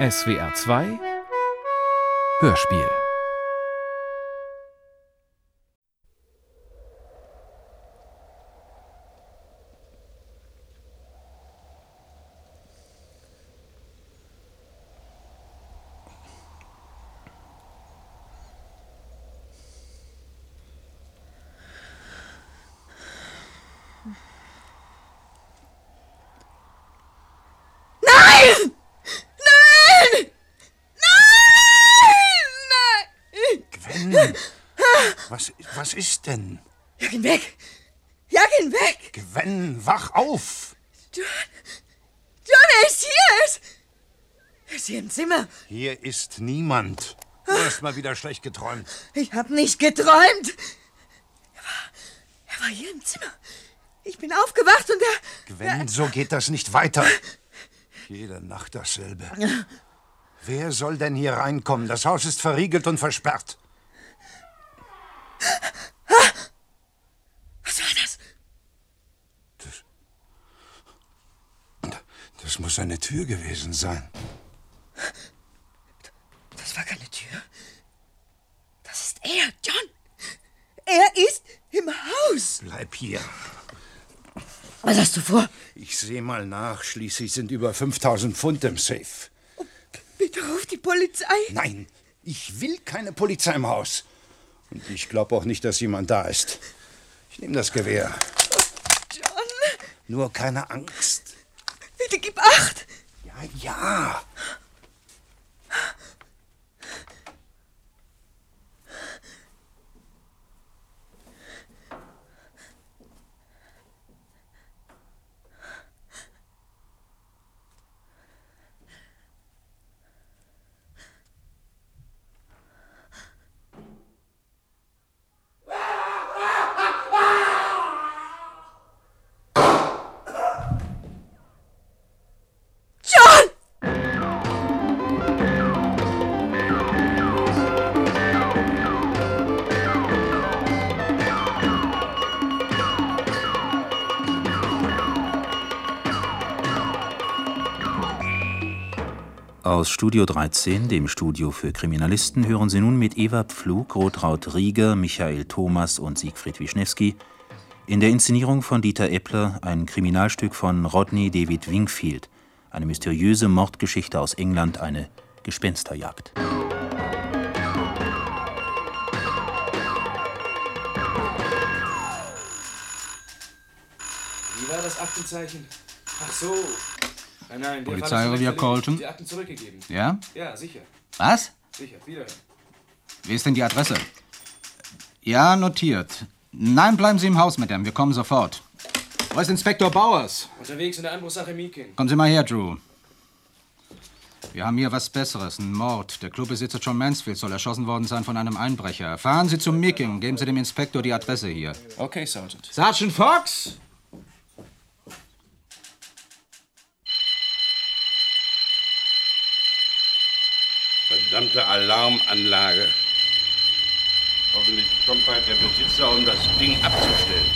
SWR 2 Hörspiel Nein! Nein! Nein! Nein! Gwen, was, was ist denn? Jag ihn weg! Jag ihn weg! Gwen, wach auf! John! John, er ist hier! Er ist, er ist hier im Zimmer. Hier ist niemand. Du hast mal wieder schlecht geträumt. Ich hab nicht geträumt. Er war, er war hier im Zimmer. Ich bin aufgewacht und er... Gwen, so geht das nicht weiter. Jede Nacht dasselbe. Wer soll denn hier reinkommen? Das Haus ist verriegelt und versperrt. Was war das? Das muss eine Tür gewesen sein. Das war keine Tür. Das ist er, John. Er ist im Haus. Bleib hier. Was hast du vor? Ich sehe mal nach. Schließlich sind über 5000 Pfund im Safe. Bitte ruf die Polizei. Nein, ich will keine Polizei im Haus. Und ich glaube auch nicht, dass jemand da ist. Ich nehme das Gewehr. John, Nur keine Angst. Bitte gib acht. Ja, ja. Aus Studio 13, dem Studio für Kriminalisten, hören Sie nun mit Eva Pflug, Rotraud Rieger, Michael Thomas und Siegfried Wischnewski in der Inszenierung von Dieter Eppler ein Kriminalstück von Rodney David Wingfield, eine mysteriöse Mordgeschichte aus England, eine Gespensterjagd. Wie war das Aktenzeichen? Ach so. Nein, nein, der Polizeirevier Fall ist Colton. Die Akten zurückgegeben. Ja? Ja, sicher. Was? Sicher. Wiederhören. Wie ist denn die Adresse? Ja, notiert. Nein, bleiben Sie im Haus, Madame. Wir kommen sofort. Wo ist Inspektor Bauers? Unterwegs in der Anbruchsache Meeking. Kommen Sie mal her, Drew. Wir haben hier was Besseres, ein Mord. Der Clubbesitzer John Mansfield soll erschossen worden sein von einem Einbrecher. Fahren Sie zum Meeking. Geben Sie dem Inspektor die Adresse hier. Okay, Sergeant. Sergeant Fox! Verdammte Alarmanlage. Hoffentlich kommt bald der Besitzer, um das Ding abzustellen.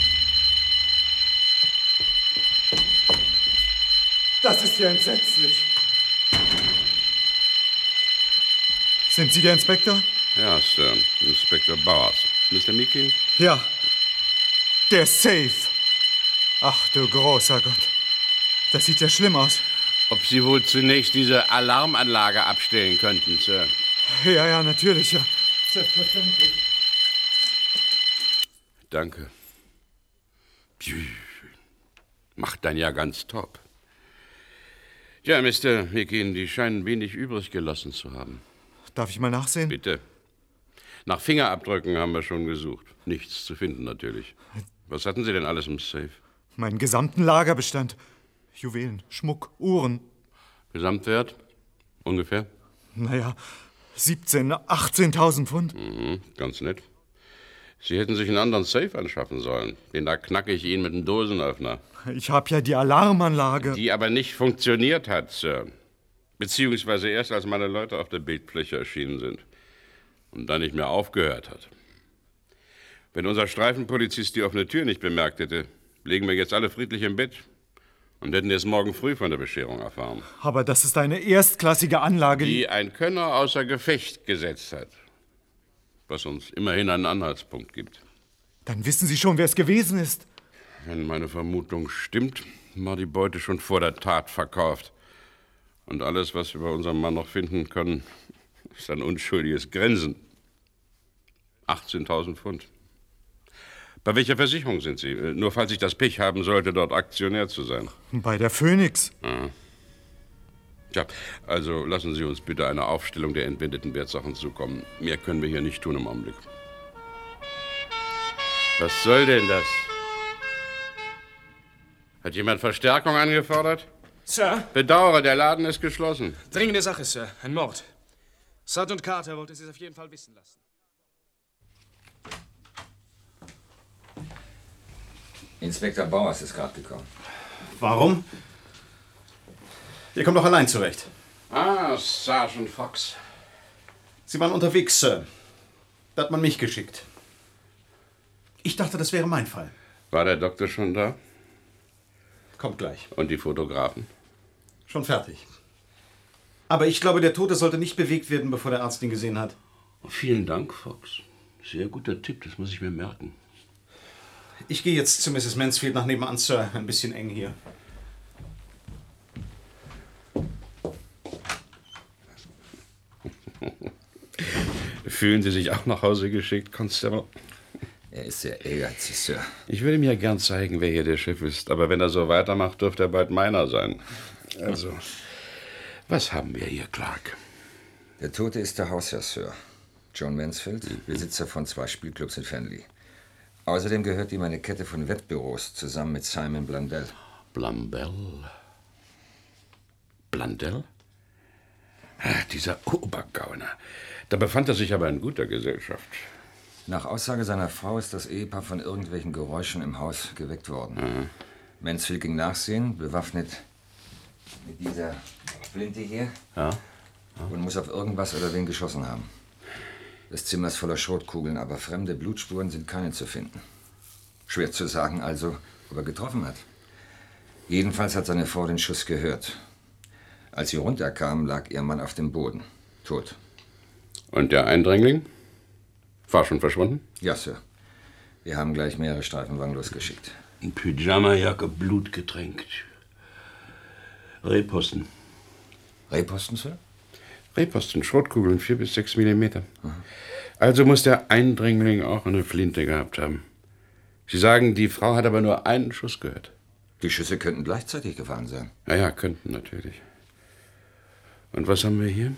Das ist ja entsetzlich. Sind Sie der Inspektor? Ja, Sir. Inspektor Bowers. Mr. Meekin? Ja. Der Safe. Ach du großer Gott. Das sieht ja schlimm aus. Ob Sie wohl zunächst diese Alarmanlage abstellen könnten, Sir? Ja, ja, natürlich, ja. Selbstverständlich. Danke. Macht dann ja ganz top. Ja, Mr. Meekin, die scheinen wenig übrig gelassen zu haben. Darf ich mal nachsehen? Bitte. Nach Fingerabdrücken haben wir schon gesucht. Nichts zu finden, natürlich. Was hatten Sie denn alles im Safe? Meinen gesamten Lagerbestand. Juwelen, Schmuck, Uhren. Gesamtwert? Ungefähr? Naja, 17, 18.000 Pfund. Mhm, ganz nett. Sie hätten sich einen anderen Safe anschaffen sollen. Den da knacke ich Ihnen mit einem Dosenöffner. Ich habe ja die Alarmanlage. Die aber nicht funktioniert hat, Sir. Beziehungsweise erst als meine Leute auf der Bildfläche erschienen sind. Und dann nicht mehr aufgehört hat. Wenn unser Streifenpolizist die offene Tür nicht bemerkt hätte, legen wir jetzt alle friedlich im Bett. Und hätten erst morgen früh von der Bescherung erfahren. Aber das ist eine erstklassige Anlage, die ein Könner außer Gefecht gesetzt hat. Was uns immerhin einen Anhaltspunkt gibt. Dann wissen Sie schon, wer es gewesen ist. Wenn meine Vermutung stimmt, war die Beute schon vor der Tat verkauft. Und alles, was wir bei unserem Mann noch finden können, ist ein unschuldiges Grinsen. 18.000 Pfund. Bei welcher Versicherung sind Sie? Äh, nur falls ich das Pech haben sollte, dort Aktionär zu sein. Bei der Phoenix. Ah. Ja, also lassen Sie uns bitte eine Aufstellung der entwendeten Wertsachen zukommen. Mehr können wir hier nicht tun im Augenblick. Was soll denn das? Hat jemand Verstärkung angefordert? Sir? Bedauere, der Laden ist geschlossen. Dringende Sache, Sir. Ein Mord. Sergeant Carter wollte Sie es auf jeden Fall wissen lassen. Inspektor Bauers ist gerade gekommen. Warum? Ihr kommt doch allein zurecht. Ah, Sergeant Fox. Sie waren unterwegs, Sir. Da hat man mich geschickt. Ich dachte, das wäre mein Fall. War der Doktor schon da? Kommt gleich. Und die Fotografen? Schon fertig. Aber ich glaube, der Tote sollte nicht bewegt werden, bevor der Arzt ihn gesehen hat. Vielen Dank, Fox. Sehr guter Tipp, das muss ich mir merken. Ich gehe jetzt zu Mrs. Mansfield nach nebenan, Sir. Ein bisschen eng hier. Fühlen Sie sich auch nach Hause geschickt, Constable? Er ist sehr ehrgeizig, Sir. Ich würde mir gern zeigen, wer hier der Chef ist. Aber wenn er so weitermacht, dürfte er bald meiner sein. Also, was haben wir hier, Clark? Der Tote ist der Hausherr, Sir. John Mansfield, Mhm. Besitzer von zwei Spielclubs in Fenley. Außerdem gehört ihm eine Kette von Wettbüros zusammen mit Simon Blundell. Blundell? Blundell? Ah, dieser Obergauner. Da befand er sich aber in guter Gesellschaft. Nach Aussage seiner Frau ist das Ehepaar von irgendwelchen Geräuschen im Haus geweckt worden. Mansfield ging nachsehen, bewaffnet mit dieser Flinte hier Ja? und muss auf irgendwas oder wen geschossen haben. Das Zimmer ist voller Schrotkugeln, aber fremde Blutspuren sind keine zu finden. Schwer zu sagen also, ob er getroffen hat. Jedenfalls hat seine Frau den Schuss gehört. Als sie runterkam, lag ihr Mann auf dem Boden, tot. Und der Eindringling? War schon verschwunden? Ja, Sir. Wir haben gleich mehrere Streifenwagen losgeschickt. In Pyjamajacke, Blut getränkt. Rehposten. Rehposten, Sir? Rehposten, Schrotkugeln, 4 bis 6 Millimeter. Also muss der Eindringling auch eine Flinte gehabt haben. Sie sagen, die Frau hat aber nur einen Schuss gehört. Die Schüsse könnten gleichzeitig gefallen sein. Ja, ja, könnten natürlich. Und was haben wir hier?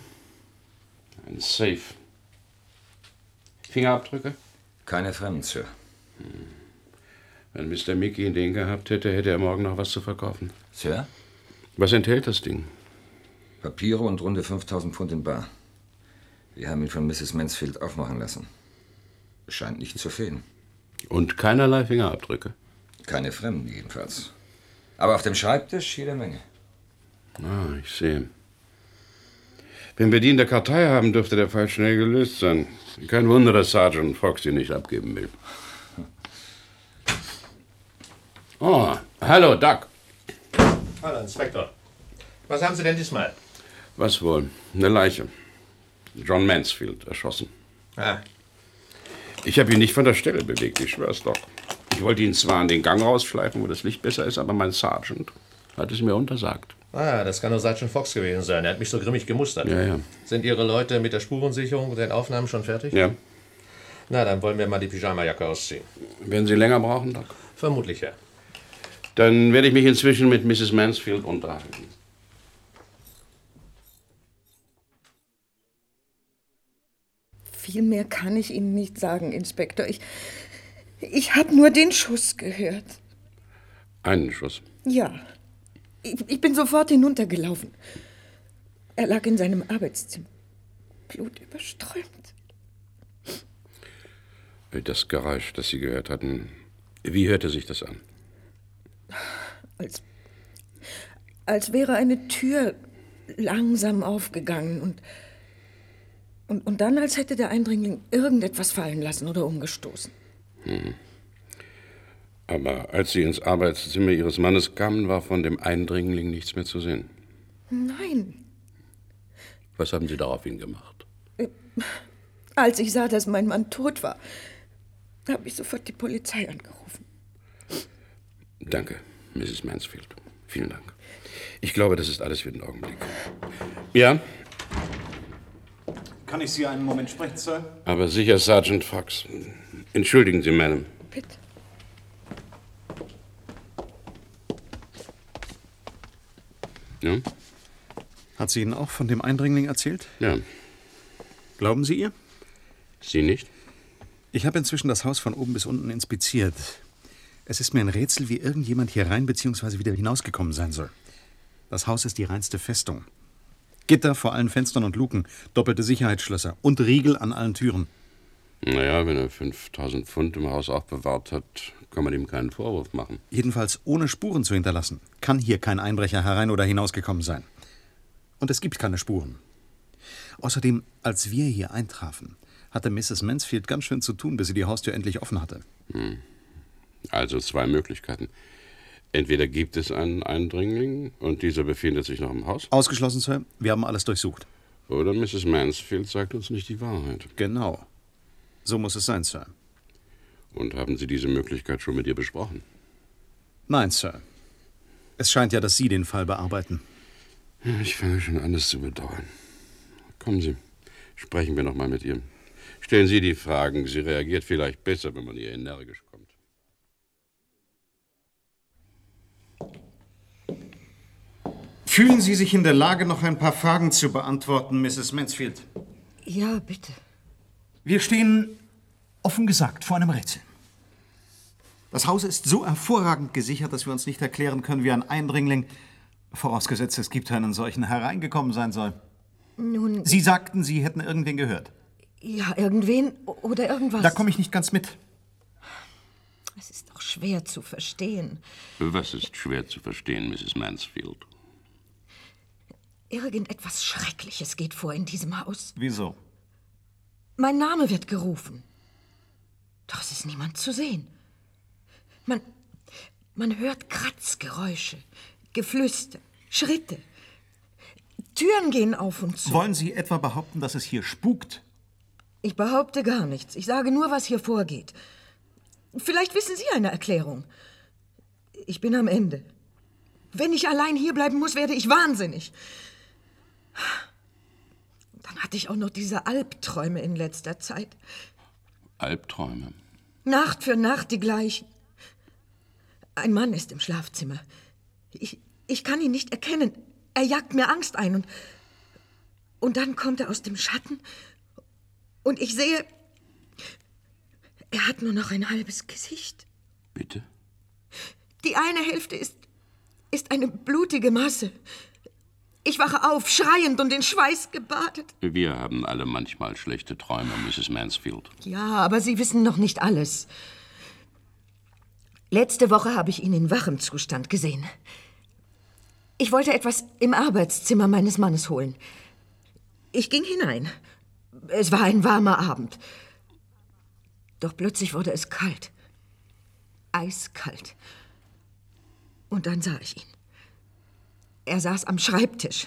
Ein Safe. Fingerabdrücke? Keine Fremden, Sir. Wenn Mr. Mickey den gehabt hätte, hätte er morgen noch was zu verkaufen. Sir? Was enthält das Ding? Papiere und runde 5000 Pfund in Bar. Wir haben ihn von Mrs. Mansfield aufmachen lassen. Scheint nicht zu fehlen. Und keinerlei Fingerabdrücke. Keine Fremden jedenfalls. Aber auf dem Schreibtisch jede Menge. Ah, ich sehe. Wenn wir die in der Kartei haben, dürfte der Fall schnell gelöst sein. Kein Wunder, dass Sergeant Fox sie nicht abgeben will. Oh, hallo, Doc. Hallo, Inspektor. Was haben Sie denn diesmal? Was wohl? Eine Leiche. John Mansfield erschossen. Ah, Ich habe ihn nicht von der Stelle bewegt, ich schwör's doch. Ich wollte ihn zwar an den Gang rausschleifen, wo das Licht besser ist, aber mein Sergeant hat es mir untersagt. ah, das kann nur Sergeant Fox gewesen sein. Er hat mich so grimmig gemustert. Ja, ja. Sind Ihre Leute mit der Spurensicherung und den Aufnahmen schon fertig? Ja. Na, dann wollen wir mal die Pyjamajacke ausziehen. Werden Sie länger brauchen, Doc? Vermutlich, ja. Dann werde ich mich inzwischen mit Mrs. Mansfield unterhalten. Viel mehr kann ich Ihnen nicht sagen, Inspektor. Ich, ich habe nur den Schuss gehört. Einen Schuss. Ja. Ich, ich bin sofort hinuntergelaufen. Er lag in seinem Arbeitszimmer. Blutüberströmt. Das Geräusch, das Sie gehört hatten, wie hörte sich das an? Als, als wäre eine Tür langsam aufgegangen und, und, und dann, als hätte der Eindringling irgendetwas fallen lassen oder umgestoßen. Hm. Aber als Sie ins Arbeitszimmer Ihres Mannes kamen, war von dem Eindringling nichts mehr zu sehen. Nein. Was haben Sie daraufhin gemacht? Als ich sah, dass mein Mann tot war, habe ich sofort die Polizei angerufen. Danke, Mrs. Mansfield. Vielen Dank. Ich glaube, das ist alles für den Augenblick. Ja, Kann ich Sie einen Moment sprechen, Sir? aber sicher, Sergeant Fox. Entschuldigen Sie, Madam. Bitte. Ja? Hat sie Ihnen auch von dem Eindringling erzählt? Ja. Glauben Sie ihr? Sie nicht? Ich habe inzwischen das Haus von oben bis unten inspiziert. Es ist mir ein Rätsel, wie irgendjemand hier rein bzw. wieder hinausgekommen sein soll. Das Haus ist die reinste Festung. Gitter vor allen Fenstern und Luken, doppelte Sicherheitsschlösser und Riegel an allen Türen. Naja, wenn er 5000 Pfund im Haus aufbewahrt hat, kann man ihm keinen Vorwurf machen. Jedenfalls ohne Spuren zu hinterlassen, kann hier kein Einbrecher herein oder hinausgekommen sein. Und es gibt keine Spuren. Außerdem, als wir hier eintrafen, hatte Mrs. Mansfield ganz schön zu tun, bis sie die Haustür endlich offen hatte. Hm. Also zwei Möglichkeiten. Entweder gibt es einen Eindringling und dieser befindet sich noch im Haus. Ausgeschlossen, Sir. Wir haben alles durchsucht. Oder Mrs. Mansfield sagt uns nicht die Wahrheit. Genau. So muss es sein, Sir. Und haben Sie diese Möglichkeit schon mit ihr besprochen? Nein, Sir. Es scheint ja, dass Sie den Fall bearbeiten. Ich fange schon an, es zu bedauern. Kommen Sie, sprechen wir noch mal mit ihr. Stellen Sie die Fragen. Sie reagiert vielleicht besser, wenn man ihr energisch kommt. Fühlen Sie sich in der Lage, noch ein paar Fragen zu beantworten, Mrs. Mansfield? Ja, bitte. Wir stehen, offen gesagt, vor einem Rätsel. Das Haus ist so hervorragend gesichert, dass wir uns nicht erklären können, wie ein Eindringling, vorausgesetzt es gibt einen solchen, hereingekommen sein soll. Nun, Sie sagten, Sie hätten irgendwen gehört. ja, irgendwen oder irgendwas. Da komme ich nicht ganz mit. Es ist doch schwer zu verstehen. Was ist schwer zu verstehen, Mrs. Mansfield? Irgendetwas Schreckliches geht vor in diesem Haus. Wieso? Mein Name wird gerufen. Doch es ist niemand zu sehen. Man, man hört Kratzgeräusche, Geflüster, Schritte. Türen gehen auf und zu. Wollen Sie etwa behaupten, dass es hier spukt? Ich behaupte gar nichts. Ich sage nur, was hier vorgeht. Vielleicht wissen Sie eine Erklärung. Ich bin am Ende. Wenn ich allein hier bleiben muss, werde ich wahnsinnig. Dann hatte ich auch noch diese Albträume in letzter Zeit. Albträume. Nacht für Nacht die gleichen. Ein Mann ist im Schlafzimmer. Ich, ich kann ihn nicht erkennen. Er jagt mir Angst ein und. Und dann kommt er aus dem Schatten und ich sehe. Er hat nur noch ein halbes Gesicht. Bitte? Die eine Hälfte ist. ist eine blutige Masse. Ich wache auf, schreiend und in Schweiß gebadet. Wir haben alle manchmal schlechte Träume, Mrs. Mansfield. Ja, aber Sie wissen noch nicht alles. Letzte Woche habe ich ihn in wachem Zustand gesehen. Ich wollte etwas im Arbeitszimmer meines Mannes holen. Ich ging hinein. Es war ein warmer Abend. Doch plötzlich wurde es kalt. Eiskalt. Und dann sah ich ihn. Er saß am Schreibtisch.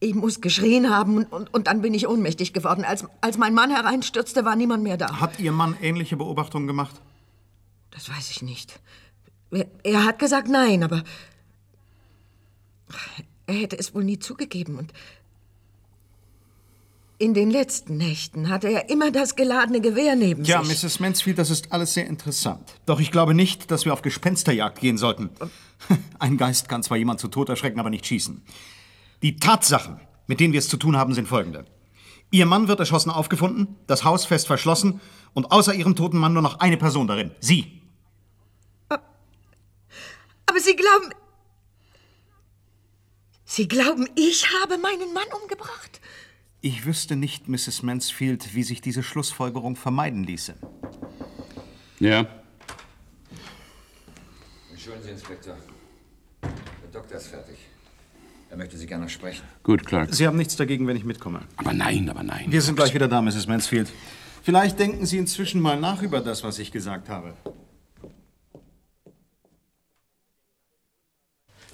Ich muss geschrien haben und, und, und dann bin ich ohnmächtig geworden. Als, als mein Mann hereinstürzte, war niemand mehr da. Hat Ihr Mann ähnliche Beobachtungen gemacht? Das weiß ich nicht. Er, er hat gesagt nein, aber er hätte es wohl nie zugegeben. Und in den letzten Nächten hatte er immer das geladene Gewehr neben Ja, sich. Mrs. Mansfield, das ist alles sehr interessant. Doch ich glaube nicht, dass wir auf Gespensterjagd gehen sollten. Ein Geist kann zwar jemand zu Tod erschrecken, aber nicht schießen. Die Tatsachen, mit denen wir es zu tun haben, sind folgende. Ihr Mann wird erschossen aufgefunden, das Haus fest verschlossen und außer Ihrem toten Mann nur noch eine Person darin. Sie. Aber Sie glauben. Sie glauben, ich habe meinen Mann umgebracht? Ich wüsste nicht, Mrs. Mansfield, wie sich diese Schlussfolgerung vermeiden ließe. Ja? Entschuldigen Sie, Inspektor. Der Doktor ist fertig. Er möchte Sie gerne sprechen. Gut, Clark. Sie haben nichts dagegen, wenn ich mitkomme. Aber nein, aber nein. Wir sind gleich wieder da, Mrs. Mansfield. Vielleicht denken Sie inzwischen mal nach über das, was ich gesagt habe.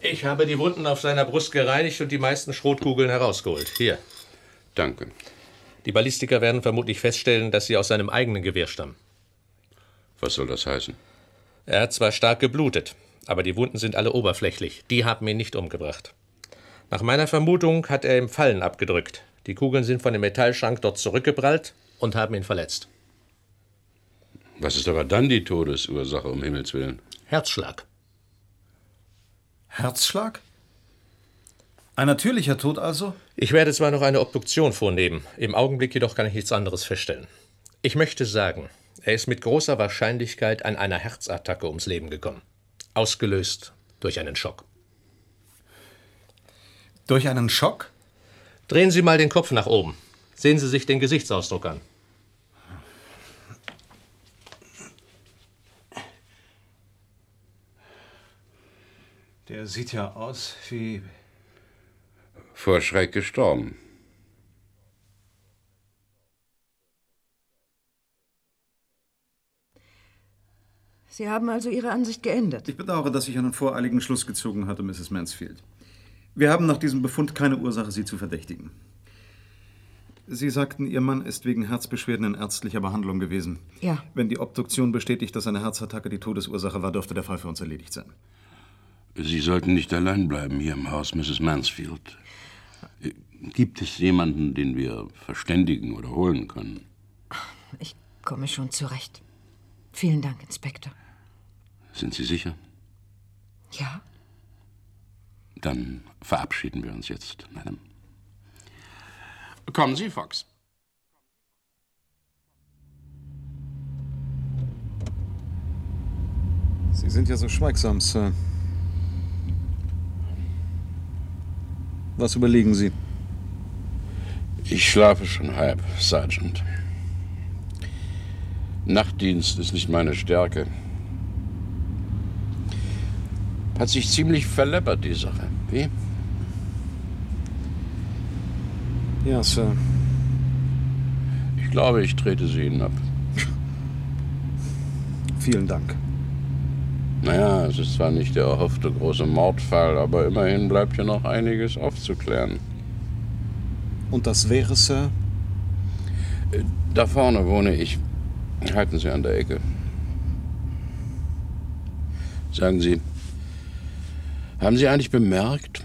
Ich habe die Wunden auf seiner Brust gereinigt und die meisten Schrotkugeln herausgeholt. Hier. Danke. Die Ballistiker werden vermutlich feststellen, dass sie aus seinem eigenen Gewehr stammen. Was soll das heißen? Er hat zwar stark geblutet, aber die Wunden sind alle oberflächlich. Die haben ihn nicht umgebracht. Nach meiner Vermutung hat er im Fallen abgedrückt. Die Kugeln sind von dem Metallschrank dort zurückgeprallt und haben ihn verletzt. Was ist aber dann die Todesursache, um Himmels Willen? Herzschlag. Herzschlag? Ein natürlicher Tod also? Ich werde zwar noch eine Obduktion vornehmen, im Augenblick jedoch kann ich nichts anderes feststellen. Ich möchte sagen, er ist mit großer Wahrscheinlichkeit an einer Herzattacke ums Leben gekommen. Ausgelöst durch einen Schock. Durch einen Schock? Drehen Sie mal den Kopf nach oben. Sehen Sie sich den Gesichtsausdruck an. Der sieht ja aus wie. Vor Schreck gestorben. Sie haben also Ihre Ansicht geändert. Ich bedauere, dass ich einen voreiligen Schluss gezogen hatte, Mrs. Mansfield. Wir haben nach diesem Befund keine Ursache, Sie zu verdächtigen. Sie sagten, Ihr Mann ist wegen Herzbeschwerden in ärztlicher Behandlung gewesen. Ja. Wenn die Obduktion bestätigt, dass eine Herzattacke die Todesursache war, dürfte der Fall für uns erledigt sein. Sie sollten nicht allein bleiben hier im Haus, Mrs. Mansfield. Gibt es jemanden, den wir verständigen oder holen können? Ich komme schon zurecht. Vielen Dank, Inspektor. Sind Sie sicher? Ja. Dann verabschieden wir uns jetzt, Madame. Kommen Sie, Fox. Sie sind ja so schweigsam, Sir. Was überlegen Sie? Ich schlafe schon halb, Sergeant. Nachtdienst ist nicht meine Stärke. Hat sich ziemlich verleppert, die Sache. Wie? Ja, Sir. Ich glaube, ich trete sie Ihnen ab. Vielen Dank. Naja, es ist zwar nicht der erhoffte große Mordfall, aber immerhin bleibt hier noch einiges aufzuklären. Und das wäre, Sir? Da vorne wohne ich. Halten Sie an der Ecke. Sagen Sie, haben Sie eigentlich bemerkt,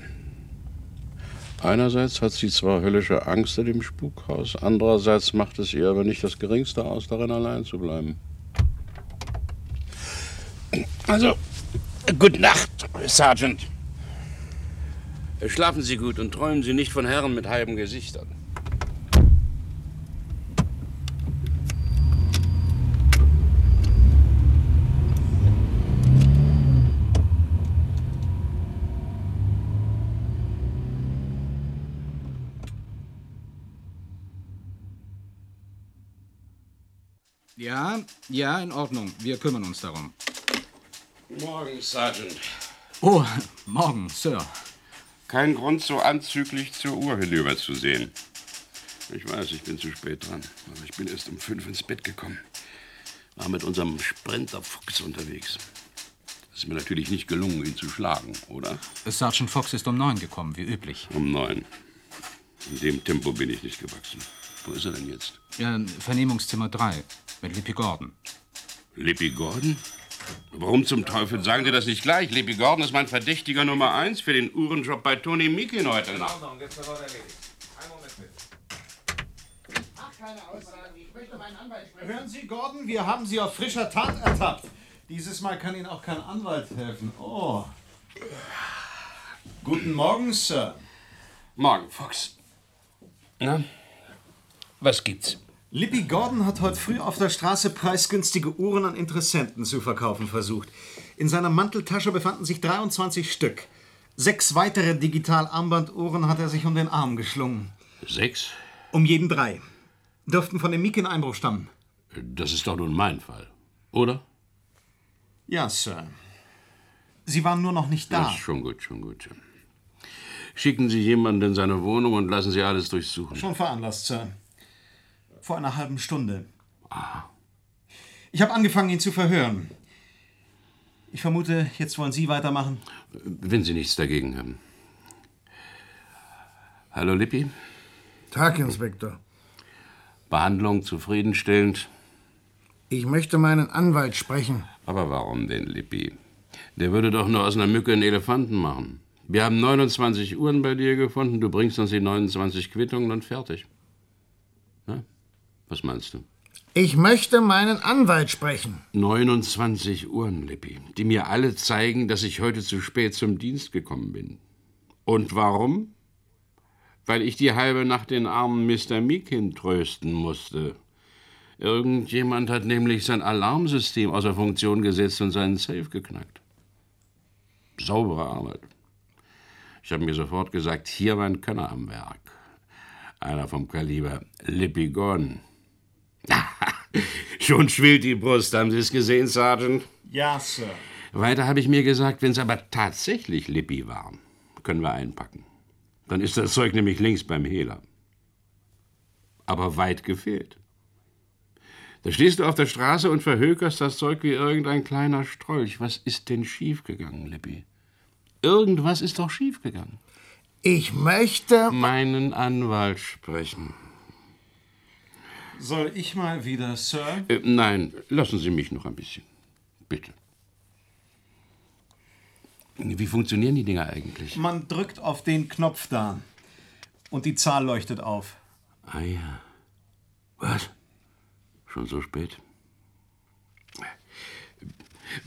einerseits hat sie zwar höllische Angst in dem Spukhaus, andererseits macht es ihr aber nicht das Geringste aus, darin allein zu bleiben. Also, gute Nacht, Sergeant. Schlafen Sie gut und träumen Sie nicht von Herren mit halben Gesichtern. Ja, ja, in Ordnung. Wir kümmern uns darum. Morgen, Sergeant. Oh, morgen, Sir. Kein Grund, so anzüglich zur Uhr hinüberzusehen. Ich weiß, ich bin zu spät dran, aber ich bin erst um fünf ins Bett gekommen. War mit unserem Sprinter Fuchs unterwegs. Es ist mir natürlich nicht gelungen, ihn zu schlagen, oder? Sergeant Fox ist um neun gekommen, wie üblich. Um neun. In dem Tempo bin ich nicht gewachsen. Wo ist er denn jetzt? Ja, Vernehmungszimmer 3 mit Lippy Gordon. Lippy Gordon? Warum zum Teufel sagen Sie das nicht gleich? Lippy Gordon ist mein Verdächtiger Nummer eins für den Uhrenjob bei Tony Meekin heute Nacht. Hören Sie, Gordon, wir haben Sie auf frischer Tat ertappt. Dieses Mal kann Ihnen auch kein Anwalt helfen. Oh. Guten Morgen, Sir. Morgen, Fox. Na, was gibt's? Lippy Gordon hat heute früh auf der Straße preisgünstige Uhren an Interessenten zu verkaufen versucht. In seiner Manteltasche befanden sich 23 Stück. Sechs weitere Digital-Armbanduhren hat er sich um den Arm geschlungen. Sechs? Um jeden drei. Dürften von dem Mieken-Einbruch stammen. Das ist doch nun mein Fall, oder? Ja, Sir. Sie waren nur noch nicht da. Ist schon gut, schon gut. Schicken Sie jemanden in seine Wohnung und lassen Sie alles durchsuchen. Schon veranlasst, Sir. Vor einer halben Stunde. Ich habe angefangen, ihn zu verhören. Ich vermute, jetzt wollen Sie weitermachen. Wenn Sie nichts dagegen haben. Hallo, Lippi. Tag, Inspektor. Behandlung zufriedenstellend. Ich möchte meinen Anwalt sprechen. Aber warum denn, Lippi? Der würde doch nur aus einer Mücke einen Elefanten machen. Wir haben 29 Uhren bei dir gefunden, du bringst uns die 29 Quittungen und fertig. Was meinst du? Ich möchte meinen Anwalt sprechen. 29 Uhren, Lippi, die mir alle zeigen, dass ich heute zu spät zum Dienst gekommen bin. Und warum? Weil ich die halbe Nacht den armen Mr. Meekin trösten musste. Irgendjemand hat nämlich sein Alarmsystem außer Funktion gesetzt und seinen Safe geknackt. Saubere Arbeit. Ich habe mir sofort gesagt, hier war ein Könner am Werk. Einer vom Kaliber Lippy Gordon. Schon schwillt die Brust, haben Sie es gesehen, Sergeant? Ja, Sir. Weiter habe ich mir gesagt, wenn es aber tatsächlich Lippi war, können wir einpacken. Dann ist das Zeug nämlich links beim Hehler. Aber weit gefehlt. Da stehst du auf der Straße und verhökerst das Zeug wie irgendein kleiner Strolch. Was ist denn schiefgegangen, Lippi? Irgendwas ist doch schiefgegangen. Ich möchte meinen Anwalt sprechen. Soll ich mal wieder, Sir? Äh, nein, lassen Sie mich noch ein bisschen. Bitte. Wie funktionieren die Dinger eigentlich? Man drückt auf den Knopf da und die Zahl leuchtet auf. Ah ja. Was? Schon so spät?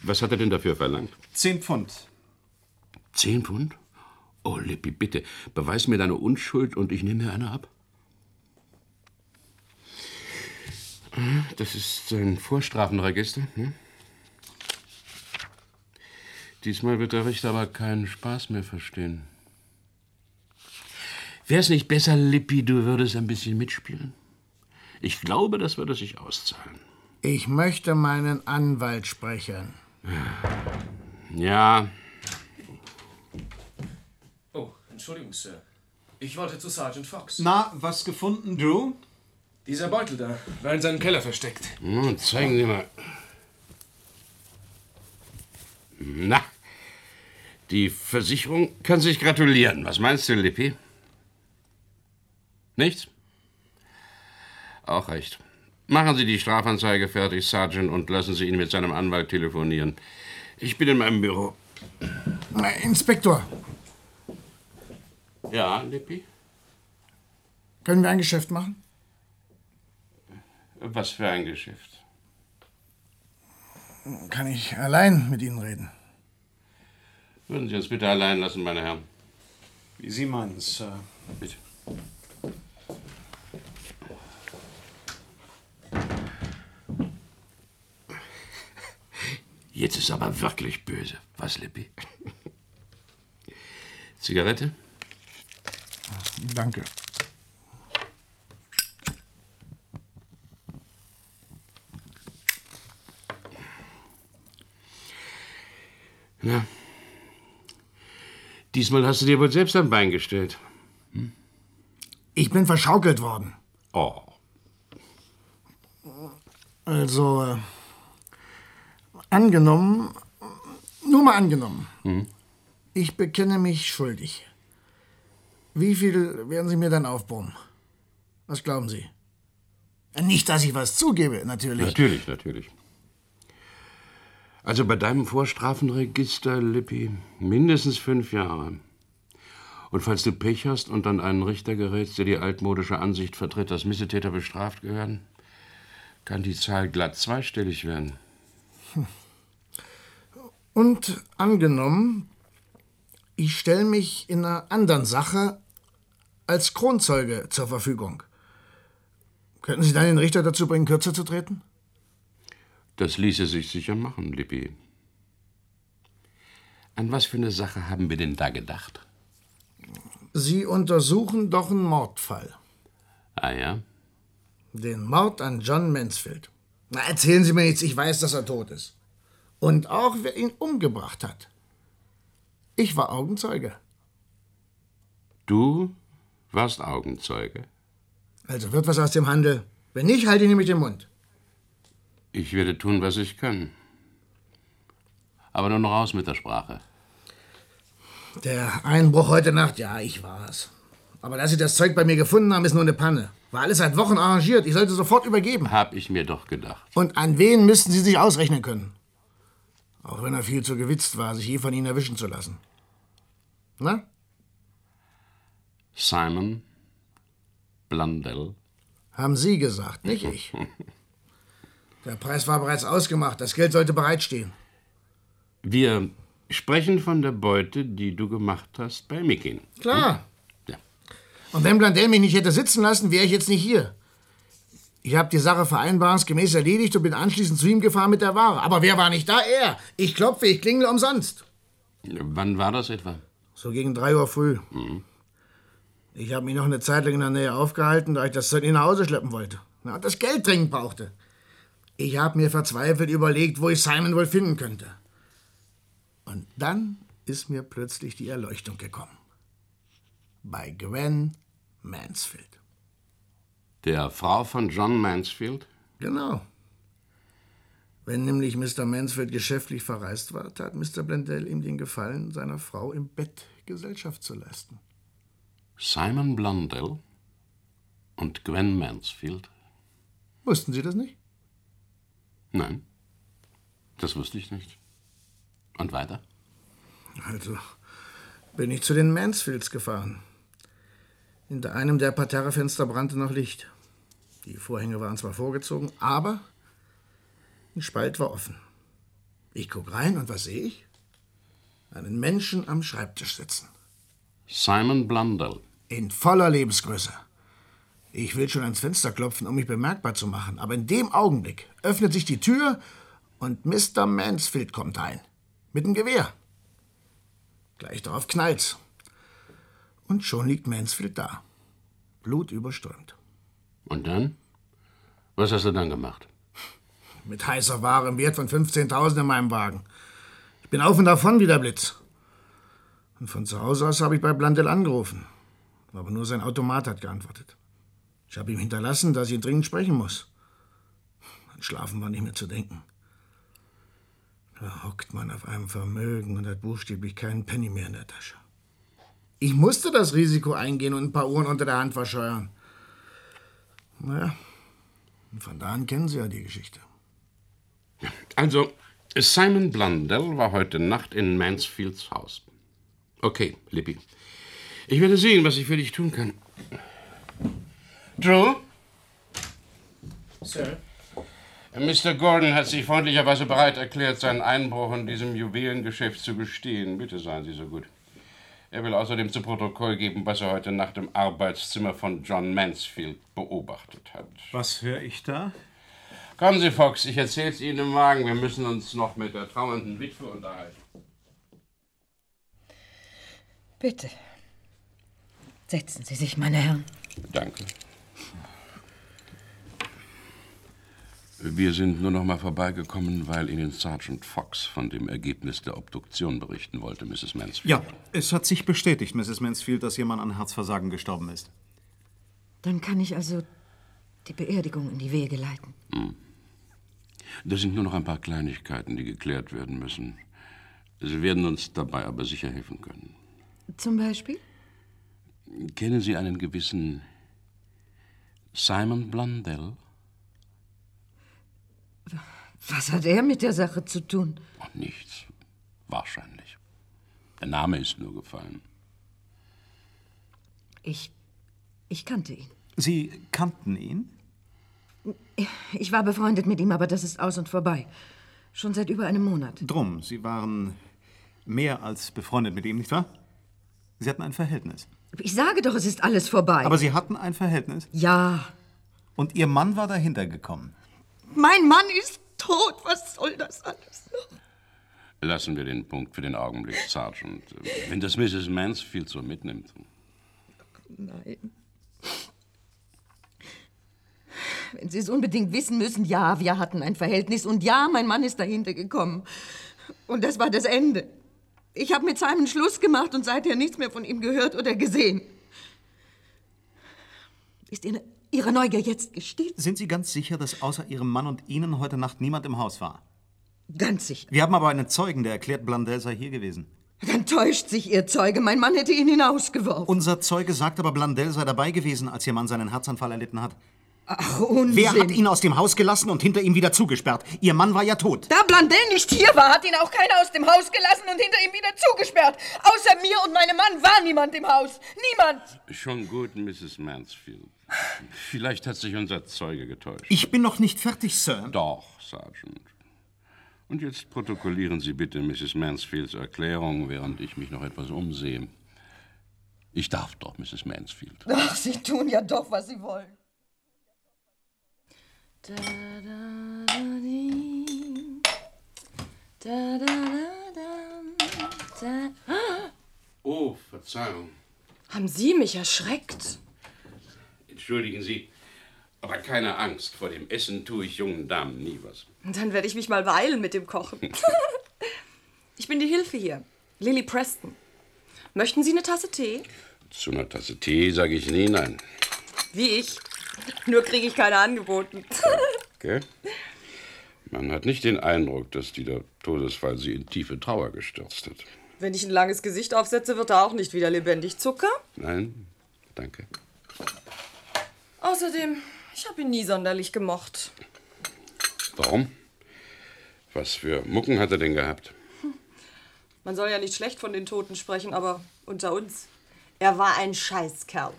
Was hat er denn dafür verlangt? Zehn Pfund. Zehn Pfund? Oh, Lippi, bitte, beweis mir deine Unschuld und ich nehme mir eine ab. Das ist ein Vorstrafenregister. Hm? Diesmal wird der Richter aber keinen Spaß mehr verstehen. Wär's nicht besser, Lippi, du würdest ein bisschen mitspielen? Ich glaube, das würde sich auszahlen. Ich möchte meinen Anwalt sprechen. Ja, Oh, Entschuldigung, Sir. Ich wollte zu Sergeant Fox. Na, was gefunden, Drew? Dieser Beutel da war in seinem Keller versteckt. Nun, zeigen Sie mal. Na, die Versicherung kann sich gratulieren. Was meinst du, Lippi? Nichts? Auch recht. Machen Sie die Strafanzeige fertig, Sergeant, und lassen Sie ihn mit seinem Anwalt telefonieren. Ich bin in meinem Büro. Äh, Inspektor, Ja, Lippi? können wir ein Geschäft machen? Was für ein Geschäft? Kann ich allein mit Ihnen reden? Würden Sie uns bitte allein lassen, meine Herren? Wie Sie meinen, Sir. Bitte. Jetzt ist aber wirklich böse. Was, Lippi? Zigarette? Danke. Ja. Diesmal hast du dir wohl selbst ein Bein gestellt. Ich bin verschaukelt worden. Oh. Also, äh, angenommen, nur mal angenommen, Hm? ich bekenne mich schuldig. Wie viel werden Sie mir dann aufbrummen? Was glauben Sie? Nicht, dass ich was zugebe, natürlich. Natürlich, natürlich. Also bei deinem Vorstrafenregister, Lippi, mindestens fünf Jahre. Und falls du Pech hast und an einen Richter gerätst, der die altmodische Ansicht vertritt, dass Missetäter bestraft gehören, kann die Zahl glatt zweistellig werden. Und angenommen, ich stelle mich in einer anderen Sache als Kronzeuge zur Verfügung. Könnten Sie dann den Richter dazu bringen, kürzer zu treten? Das ließe sich sicher machen, Lippi. An was für eine Sache haben wir denn da gedacht? Sie untersuchen doch einen Mordfall. Ah ja? Den Mord an John Mansfield. Na, erzählen Sie mir nichts, ich weiß, dass er tot ist. Und auch, wer ihn umgebracht hat. Ich war Augenzeuge. Du warst Augenzeuge. Also wird was aus dem Handel. Wenn nicht, halte ich nämlich den Mund. Ich werde tun, was ich kann. Aber nun raus mit der Sprache. Der Einbruch heute Nacht, ja, ich war's. Aber dass Sie das Zeug bei mir gefunden haben, ist nur eine Panne. War alles seit Wochen arrangiert. Ich sollte sofort übergeben. Hab ich mir doch gedacht. Und an wen müssten Sie sich ausrechnen können? Auch wenn er viel zu gewitzt war, sich je von Ihnen erwischen zu lassen. Na? Simon Blundell. Haben Sie gesagt, nicht ich. Der Preis war bereits ausgemacht. Das Geld sollte bereitstehen. Wir sprechen von der Beute, die du gemacht hast bei Mikin. Klar. Ja. Und wenn Blandell mich nicht hätte sitzen lassen, wäre ich jetzt nicht hier. Ich habe die Sache vereinbarungsgemäß erledigt und bin anschließend zu ihm gefahren mit der Ware. Aber wer war nicht da? Er. Ich klopfe, ich klingel umsonst. Wann war das etwa? So gegen drei Uhr früh. Mhm. Ich habe mich noch eine Zeit lang in der Nähe aufgehalten, da ich das Zeug nach Hause schleppen wollte. Na, und das Geld dringend brauchte. Ich habe mir verzweifelt überlegt, wo ich Simon wohl finden könnte. Und dann ist mir plötzlich die Erleuchtung gekommen. Bei Gwen Mansfield. Der Frau von John Mansfield? Genau. Wenn nämlich Mr. Mansfield geschäftlich verreist war, tat Mr. Blendell ihm den Gefallen, seiner Frau im Bett Gesellschaft zu leisten. Simon Blundell und Gwen Mansfield? Wussten Sie das nicht? Nein, das wusste ich nicht. Und weiter? Also bin ich zu den Mansfields gefahren. Hinter einem der Parterrefenster brannte noch Licht. Die Vorhänge waren zwar vorgezogen, aber ein Spalt war offen. Ich guck rein und was sehe ich? Einen Menschen am Schreibtisch sitzen. Simon Blundell. In voller Lebensgröße. Ich will schon ans Fenster klopfen, um mich bemerkbar zu machen, aber in dem Augenblick öffnet sich die Tür und Mr. Mansfield kommt ein. Mit dem Gewehr. Gleich darauf knallt's. Und schon liegt Mansfield da. Blut überströmt. Und dann? Was hast du dann gemacht? Mit heißer Ware im Wert von 15.000 in meinem Wagen. Ich bin auf und davon wie der Blitz. Und von zu Hause aus habe ich bei Blundell angerufen. Aber nur sein Automat hat geantwortet. Ich habe ihm hinterlassen, dass ich dringend sprechen muss. An Schlafen war nicht mehr zu denken. Da hockt man auf einem Vermögen und hat buchstäblich keinen Penny mehr in der Tasche. Ich musste das Risiko eingehen und ein paar Uhren unter der Hand verscheuern. Naja, von da an kennen Sie ja die Geschichte. Also, Simon Blundell war heute Nacht in Mansfields Haus. Okay, Libby. Ich werde sehen, was ich für dich tun kann. Drew? Sir? Mr. Gordon hat sich freundlicherweise bereit erklärt, seinen Einbruch in diesem Juwelengeschäft zu gestehen. Bitte seien Sie so gut. Er will außerdem zu Protokoll geben, was er heute Nacht im Arbeitszimmer von John Mansfield beobachtet hat. Was höre ich da? Kommen Sie, Fox, ich erzähl's Ihnen im Wagen. Wir müssen uns noch mit der trauernden Witwe unterhalten. Bitte. Setzen Sie sich, meine Herren. Danke. Wir sind nur noch mal vorbeigekommen, weil Ihnen Sergeant Fox von dem Ergebnis der Obduktion berichten wollte, Mrs. Mansfield. Ja, es hat sich bestätigt, Mrs. Mansfield, dass jemand an Herzversagen gestorben ist. Dann kann ich also die Beerdigung in die Wege leiten. Hm. Da sind nur noch ein paar Kleinigkeiten, die geklärt werden müssen. Sie werden uns dabei aber sicher helfen können. Zum Beispiel? Kennen Sie einen gewissen Simon Blundell? Was hat er mit der Sache zu tun? Ach, nichts. Wahrscheinlich. Der Name ist nur gefallen. Ich. Ich kannte ihn. Sie kannten ihn? Ich war befreundet mit ihm, aber das ist aus und vorbei. Schon seit über einem Monat. Drum, Sie waren mehr als befreundet mit ihm, nicht wahr? Sie hatten ein Verhältnis. Ich sage doch, es ist alles vorbei. Aber Sie hatten ein Verhältnis? Ja. Und Ihr Mann war dahinter gekommen? Mein Mann ist tot. Was soll das alles noch? Lassen wir den Punkt für den Augenblick, Sergeant. Wenn das Mrs. Mansfield so mitnimmt. Nein. Wenn Sie es unbedingt wissen müssen, ja, wir hatten ein Verhältnis und ja, mein Mann ist dahinter gekommen. Und das war das Ende. Ich habe mit Simon Schluss gemacht und seither nichts mehr von ihm gehört oder gesehen. Ist Ihnen, Ihre Neugier jetzt gestillt? Sind Sie ganz sicher, dass außer Ihrem Mann und Ihnen heute Nacht niemand im Haus war? Ganz sicher. Wir haben aber einen Zeugen, der erklärt, Blandel sei hier gewesen. Dann täuscht sich Ihr Zeuge. Mein Mann hätte ihn hinausgeworfen. Unser Zeuge sagt aber, Blandel sei dabei gewesen, als Ihr Mann seinen Herzanfall erlitten hat. Ach, Unsinn. Wer hat ihn aus dem Haus gelassen und hinter ihm wieder zugesperrt? Ihr Mann war ja tot. Da Blandel nicht hier war, hat ihn auch keiner aus dem Haus gelassen und hinter ihm wieder zugesperrt. Außer mir und meinem Mann war niemand im Haus. Niemand. Schon gut, Mrs. Mansfield. Vielleicht hat sich unser Zeuge getäuscht. Ich bin noch nicht fertig, Sir. Doch, Sergeant. Und jetzt protokollieren Sie bitte Mrs. Mansfields Erklärung, während ich mich noch etwas umsehe. Ich darf doch, Mrs. Mansfield. Ach, Sie tun ja doch, was Sie wollen. Da, da, da, di. Da, da, da, da, da. Oh, Verzeihung. Haben Sie mich erschreckt? Entschuldigen Sie, aber keine Angst. Vor dem Essen tue ich jungen Damen nie was. Dann werde ich mich mal weilen mit dem Kochen. ich bin die Hilfe hier, Lily Preston. Möchten Sie eine Tasse Tee? Zu einer Tasse Tee sage ich nie nein. Wie ich. Nur kriege ich keine angeboten. Gell? Man hat nicht den Eindruck, dass dieser Todesfall Sie in tiefe Trauer gestürzt hat. Wenn ich ein langes Gesicht aufsetze, wird er auch nicht wieder lebendig. Zucker? Nein? Danke. Außerdem, ich habe ihn nie sonderlich gemocht. Warum? Was für Mucken hat er denn gehabt? Man soll ja nicht schlecht von den Toten sprechen, aber unter uns. Er war ein Scheißkerl.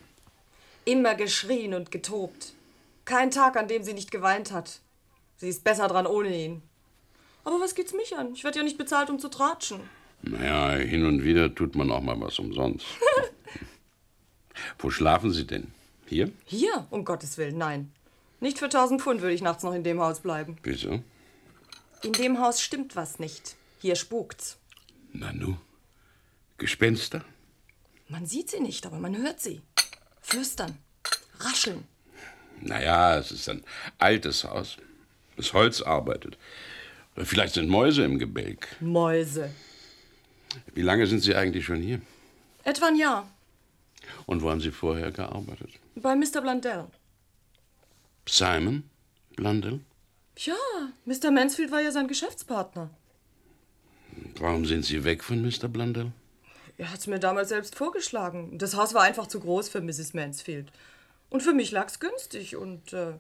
Immer geschrien und getobt. Kein Tag, an dem sie nicht geweint hat. Sie ist besser dran ohne ihn. Aber was geht's mich an? Ich werde ja nicht bezahlt, um zu tratschen. Naja, hin und wieder tut man auch mal was umsonst. Wo schlafen Sie denn? Hier? Hier? Um Gottes Willen, nein. Nicht für 1000 Pfund würde ich nachts noch in dem Haus bleiben. Wieso? In dem Haus stimmt was nicht. Hier spukt's. Nanu? Gespenster? Man sieht sie nicht, aber man hört sie. Flüstern. Rascheln. Naja, es ist ein altes Haus. Das Holz arbeitet. Oder vielleicht sind Mäuse im Gebälk. Mäuse. Wie lange sind Sie eigentlich schon hier? Etwa ein Jahr. Und wo haben Sie vorher gearbeitet? Bei Mr. Blundell. Simon Blundell? Ja, Mr. Mansfield war ja sein Geschäftspartner. Warum sind Sie weg von Mr. Blundell? Er hat's mir damals selbst vorgeschlagen. Das Haus war einfach zu groß für Mrs. Mansfield. Und für mich lag's günstig. Und äh,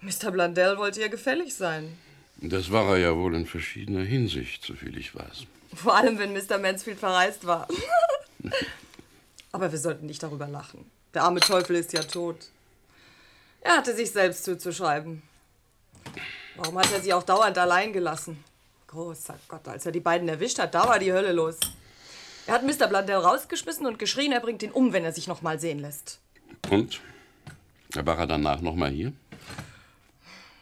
Mr. Blundell wollte ja gefällig sein. Das war er ja wohl in verschiedener Hinsicht, soviel ich weiß. Vor allem, wenn Mr. Mansfield verreist war. Aber wir sollten nicht darüber lachen. Der arme Teufel ist ja tot. Er hatte sich selbst zuzuschreiben. Warum hat er sie auch dauernd allein gelassen? Großer Gott, als er die beiden erwischt hat, da war die Hölle los. Er hat Mr. Blundell rausgeschmissen und geschrien, er bringt ihn um, wenn er sich noch mal sehen lässt. Und? War er danach noch mal hier?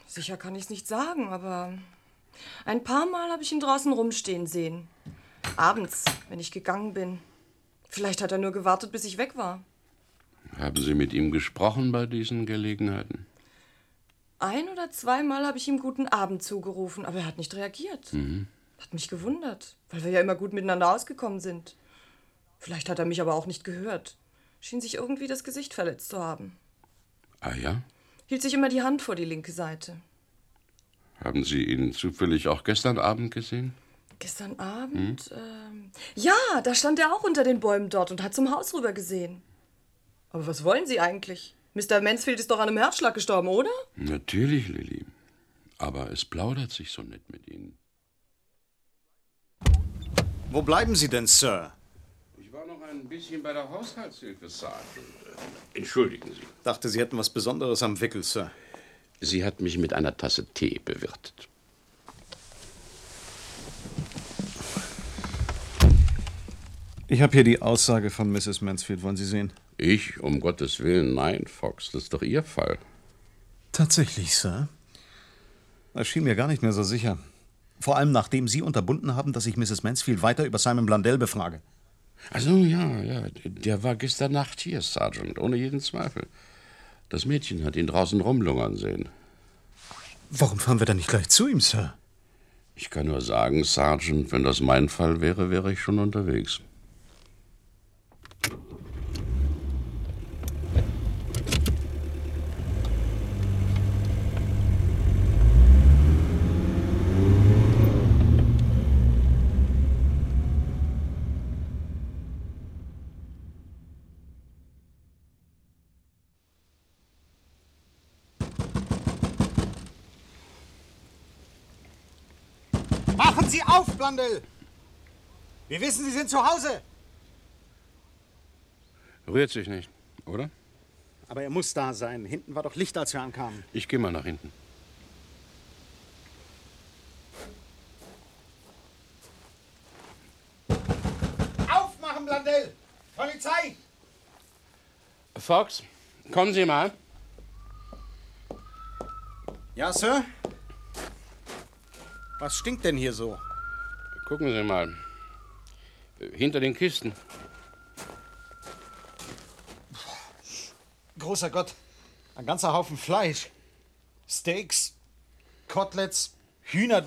Sicher kann ich's nicht sagen, aber ein paar Mal habe ich ihn draußen rumstehen sehen. Abends, wenn ich gegangen bin. Vielleicht hat er nur gewartet, bis ich weg war. Haben Sie mit ihm gesprochen bei diesen Gelegenheiten? Ein oder zweimal habe ich ihm guten Abend zugerufen, aber er hat nicht reagiert. Mhm. Hat mich gewundert, weil wir ja immer gut miteinander ausgekommen sind. Vielleicht hat er mich aber auch nicht gehört. Schien sich irgendwie das Gesicht verletzt zu haben. Ah ja? Hielt sich immer die Hand vor die linke Seite. Haben Sie ihn zufällig auch gestern Abend gesehen? Gestern Abend? Ähm, ja, da stand er auch unter den Bäumen dort und hat zum Haus rüber gesehen. Aber was wollen Sie eigentlich? Mr. Mansfield ist doch an einem Herzschlag gestorben, oder? Natürlich, Lilly. Aber es plaudert sich so nett mit Ihnen. Wo bleiben Sie denn, Sir? Ich war noch ein bisschen bei der Haushaltshilfe, Sergeant. Entschuldigen Sie. Dachte, Sie hätten was Besonderes am Wickel, Sir. Sie hat mich mit einer Tasse Tee bewirtet. Ich habe hier die Aussage von Mrs. Mansfield. Wollen Sie sehen? Ich? Um Gottes Willen, nein, Fox. Das ist doch Ihr Fall. Tatsächlich, Sir. Das schien mir gar nicht mehr so sicher. Vor allem nachdem Sie unterbunden haben, dass ich Mrs. Mansfield weiter über Simon Blundell befrage. Also ja, ja, der war gestern Nacht hier, Sergeant, ohne jeden Zweifel. Das Mädchen hat ihn draußen rumlungern sehen. Warum fahren wir dann nicht gleich zu ihm, Sir? Ich kann nur sagen, Sergeant, wenn das mein Fall wäre, wäre ich schon unterwegs. Machen Sie auf, Blondel! Wir wissen, Sie sind zu Hause. Rührt sich nicht, oder? Aber er muss da sein. Hinten war doch Licht, als wir ankamen. Ich gehe mal nach hinten. Aufmachen, Blondel! Polizei! Fox, kommen Sie mal. Ja, Sir? Was stinkt denn hier so? Gucken Sie mal. Hinter den Kisten. Großer Gott, ein ganzer Haufen Fleisch. Steaks, Koteletts, Hühner.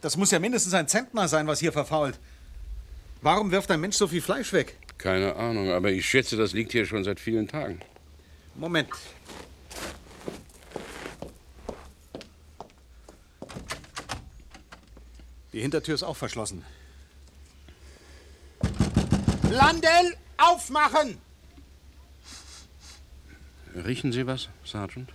Das muss ja mindestens ein Zentner sein, was hier verfault. Warum wirft ein Mensch so viel Fleisch weg? Keine Ahnung, aber ich schätze, das liegt hier schon seit vielen Tagen. Moment. Die Hintertür ist auch verschlossen. Landel, aufmachen! Riechen Sie was, Sergeant?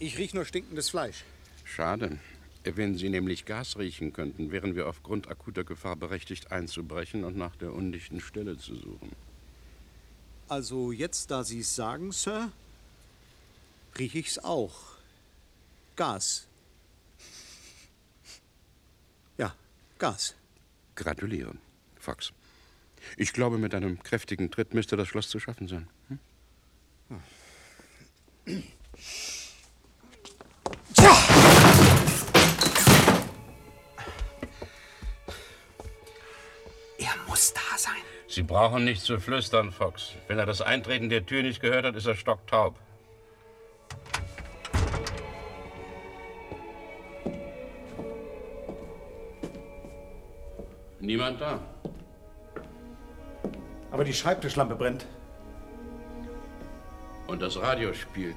Ich riech nur stinkendes Fleisch. Schade. Wenn Sie nämlich Gas riechen könnten, wären wir aufgrund akuter Gefahr berechtigt einzubrechen und nach der undichten Stelle zu suchen. Also jetzt, da Sie es sagen, Sir, riech ich's auch. Gas. Ja, Gas. Gratuliere, Fox. Ich glaube, mit einem kräftigen Tritt müsste das Schloss zu schaffen sein. Hm? Er muss da sein. Sie brauchen nicht zu flüstern, Fox. Wenn er das Eintreten der Tür nicht gehört hat, ist er stocktaub. Niemand da. Aber die Schreibtischlampe brennt. Und das Radio spielt.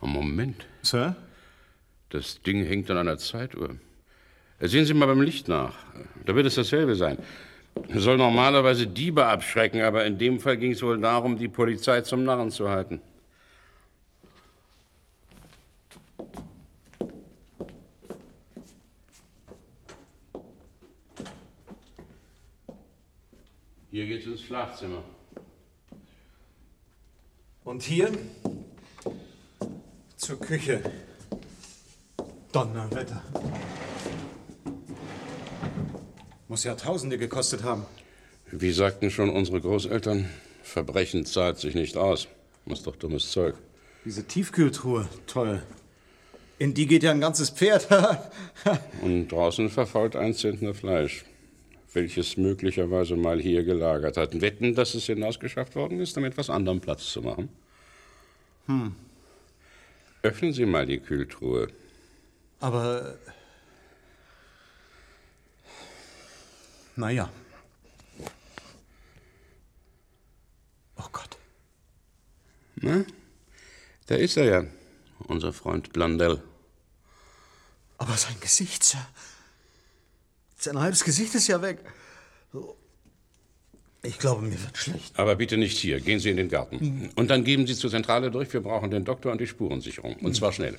Oh, Moment. Sir? Das Ding hängt an einer Zeituhr. Sehen Sie mal beim Licht nach. Da wird es dasselbe sein. Es soll normalerweise Diebe abschrecken, aber in dem Fall ging es wohl darum, die Polizei zum Narren zu halten. Hier geht's ins Schlafzimmer. Und hier? Zur Küche. Donnerwetter. Muss ja Tausende gekostet haben. Wie sagten schon unsere Großeltern, Verbrechen zahlt sich nicht aus. Muss doch dummes Zeug. Diese Tiefkühltruhe, toll. In die geht ja ein ganzes Pferd. Und draußen verfault ein Zentner Fleisch, welches möglicherweise mal hier gelagert hat. Wetten, dass es hinausgeschafft worden ist, um etwas anderem Platz zu machen? hm. Öffnen Sie mal die Kühltruhe. Aber. Naja. Oh Gott. Na, da ist er ja, unser Freund Blondel. Aber sein Gesicht, Sir. Sein halbes Gesicht ist ja weg. So. Ich glaube, mir wird schlecht. Aber bitte nicht hier. Gehen Sie in den Garten. Und dann geben Sie zur Zentrale durch. Wir brauchen den Doktor und die Spurensicherung. Und zwar schnell.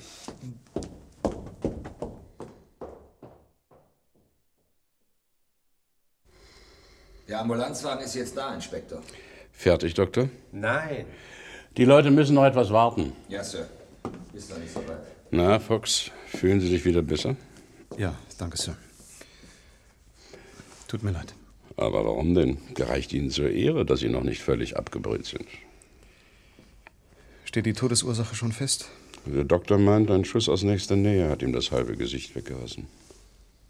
Der Ambulanzwagen ist jetzt da, Inspektor. Fertig, Doktor? Nein. Die Leute müssen noch etwas warten. Ja, Sir. Ist noch nicht so weit. Na, Fox, fühlen Sie sich wieder besser? Ja, danke, Sir. Tut mir leid. Aber warum denn? Gereicht Ihnen zur Ehre, dass Sie noch nicht völlig abgebrüht sind. Steht die Todesursache schon fest? Der Doktor meint, ein Schuss aus nächster Nähe hat ihm das halbe Gesicht weggerissen.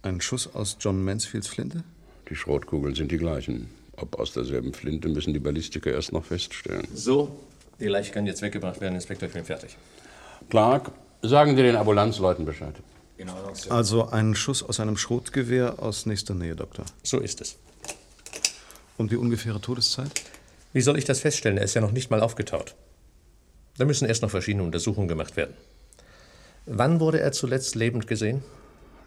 Ein Schuss aus John Mansfields Flinte? Die Schrotkugeln sind die gleichen. Ob aus derselben Flinte, müssen die Ballistiker erst noch feststellen. So, die Leiche kann jetzt weggebracht werden, Inspektor, ich bin fertig. Clark, sagen Sie den Ambulanzleuten Bescheid. Sir. Also ein Schuss aus einem Schrotgewehr aus nächster Nähe, Doktor. So ist es. Und die ungefähre Todeszeit? Wie soll ich das feststellen? Er ist ja noch nicht mal aufgetaut. Da müssen erst noch verschiedene Untersuchungen gemacht werden. Wann wurde er zuletzt lebend gesehen?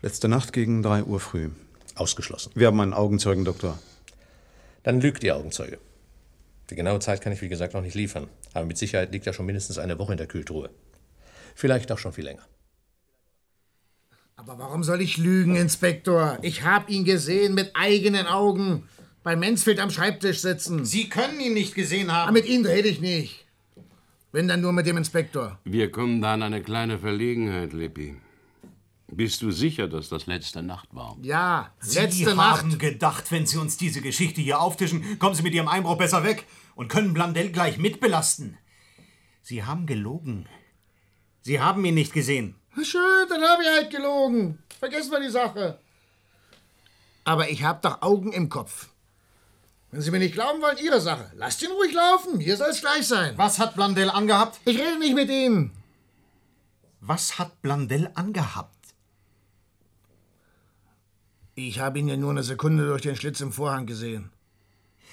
Letzte Nacht gegen 3 Uhr früh. Ausgeschlossen. Wir haben einen Augenzeugen, Doktor. Dann lügt Ihr Augenzeuge. Die genaue Zeit kann ich, wie gesagt, noch nicht liefern. Aber mit Sicherheit liegt er schon mindestens eine Woche in der Kühltruhe. Vielleicht auch schon viel länger. Aber warum soll ich lügen, Inspektor? Ich habe ihn gesehen mit eigenen Augen. Bei Mansfield am Schreibtisch sitzen. Sie können ihn nicht gesehen haben. Aber mit Ihnen rede ich nicht. Wenn dann nur mit dem Inspektor. Wir kommen da in eine kleine Verlegenheit, Lippi. Bist du sicher, dass das letzte Nacht war? Ja, Sie letzte Nacht. haben gedacht, wenn Sie uns diese Geschichte hier auftischen, kommen Sie mit Ihrem Einbruch besser weg und können Blandell gleich mitbelasten. Sie haben gelogen. Sie haben ihn nicht gesehen. Schön, dann habe ich halt gelogen. Vergessen wir die Sache. Aber ich habe doch Augen im Kopf. Wenn Sie mir nicht glauben wollen, Ihre Sache. Lasst ihn ruhig laufen. Hier soll es gleich sein. Was hat Blandell angehabt? Ich rede nicht mit Ihnen. Was hat Blandell angehabt? Ich habe ihn ja nur eine Sekunde durch den Schlitz im Vorhang gesehen.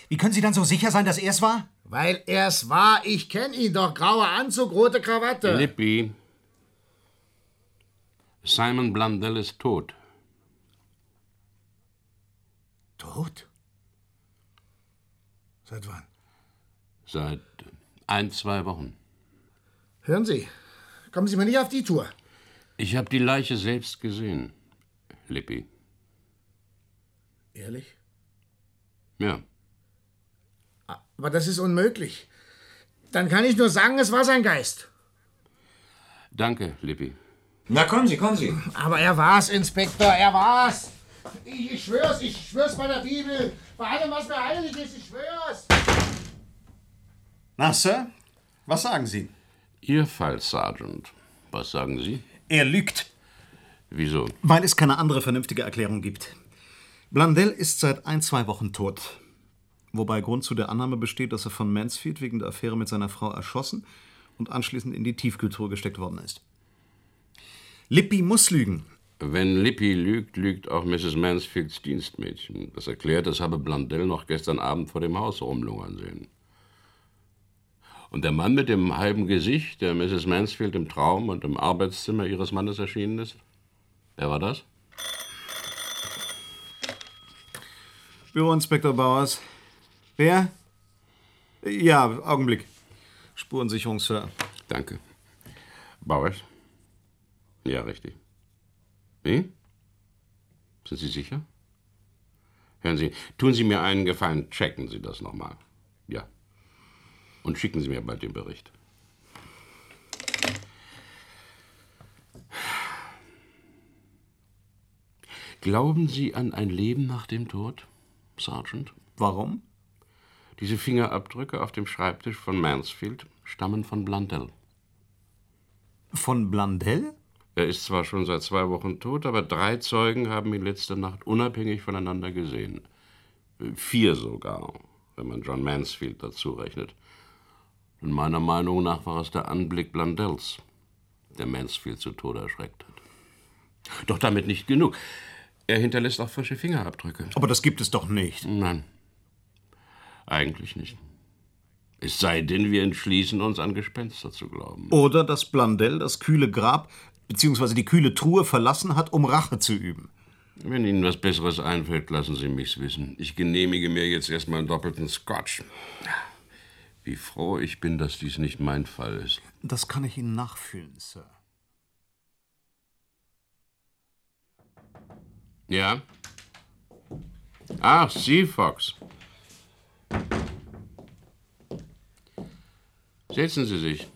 Wie können Sie dann so sicher sein, dass er es war? Weil er es war. Ich kenne ihn doch. Grauer Anzug, rote Krawatte. Lippi. Simon Blundell ist tot. Tot? Seit wann? Seit ein, zwei Wochen. Hören Sie, kommen Sie mir nicht auf die Tour. Ich habe die Leiche selbst gesehen, Lippi. Ehrlich? Ja. Aber das ist unmöglich. Dann kann ich nur sagen, es war sein Geist. Danke, Lippi. Na, kommen Sie, kommen Sie. Aber er war's, Inspektor, er war's. Ich, ich schwör's, ich schwör's bei der Bibel. Bei allem, was mir heilig ist, ich schwör's. Na, Sir, was sagen Sie? Ihr Fall, Sergeant. Was sagen Sie? Er lügt. Wieso? Weil es keine andere vernünftige Erklärung gibt. Blandell ist seit ein, zwei Wochen tot. Wobei Grund zu der Annahme besteht, dass er von Mansfield wegen der Affäre mit seiner Frau erschossen und anschließend in die Tiefkühltruhe gesteckt worden ist. Lippi muss lügen. Wenn Lippi lügt, lügt auch Mrs. Mansfields Dienstmädchen. Das erklärt, es habe Blundell noch gestern Abend vor dem Haus rumlungern sehen. Und der Mann mit dem halben Gesicht, der Mrs. Mansfield im Traum und im Arbeitszimmer ihres Mannes erschienen ist? Wer war das? Büroinspektor Bauers. Wer? Ja, Augenblick. Spurensicherung, Sir. Danke. Bauers? Ja, richtig. Wie? Sind Sie sicher? Hören Sie, tun Sie mir einen Gefallen, checken Sie das nochmal. Ja. Und schicken Sie mir bald den Bericht. Glauben Sie an ein Leben nach dem Tod, Sergeant? Warum? Diese Fingerabdrücke auf dem Schreibtisch von Mansfield stammen von Blundell. Von Blundell? Er ist zwar schon seit zwei Wochen tot, aber drei Zeugen haben ihn letzte Nacht unabhängig voneinander gesehen. Vier sogar, wenn man John Mansfield dazu rechnet. Und meiner Meinung nach war es der Anblick Blundells, der Mansfield zu Tode erschreckt hat. Doch damit nicht genug. Er hinterlässt auch frische Fingerabdrücke. Aber das gibt es doch nicht. Nein. Eigentlich nicht. Es sei denn, wir entschließen uns, an Gespenster zu glauben. Oder dass Blundell das kühle Grab bzw. die kühle Truhe verlassen hat, um Rache zu üben. Wenn Ihnen was Besseres einfällt, lassen Sie mich's wissen. Ich genehmige mir jetzt erstmal einen doppelten Scotch. Wie froh ich bin, dass dies nicht mein Fall ist. Das kann ich Ihnen nachfühlen, Sir. Ja? Ach, Sie, Fox. Setzen Sie sich.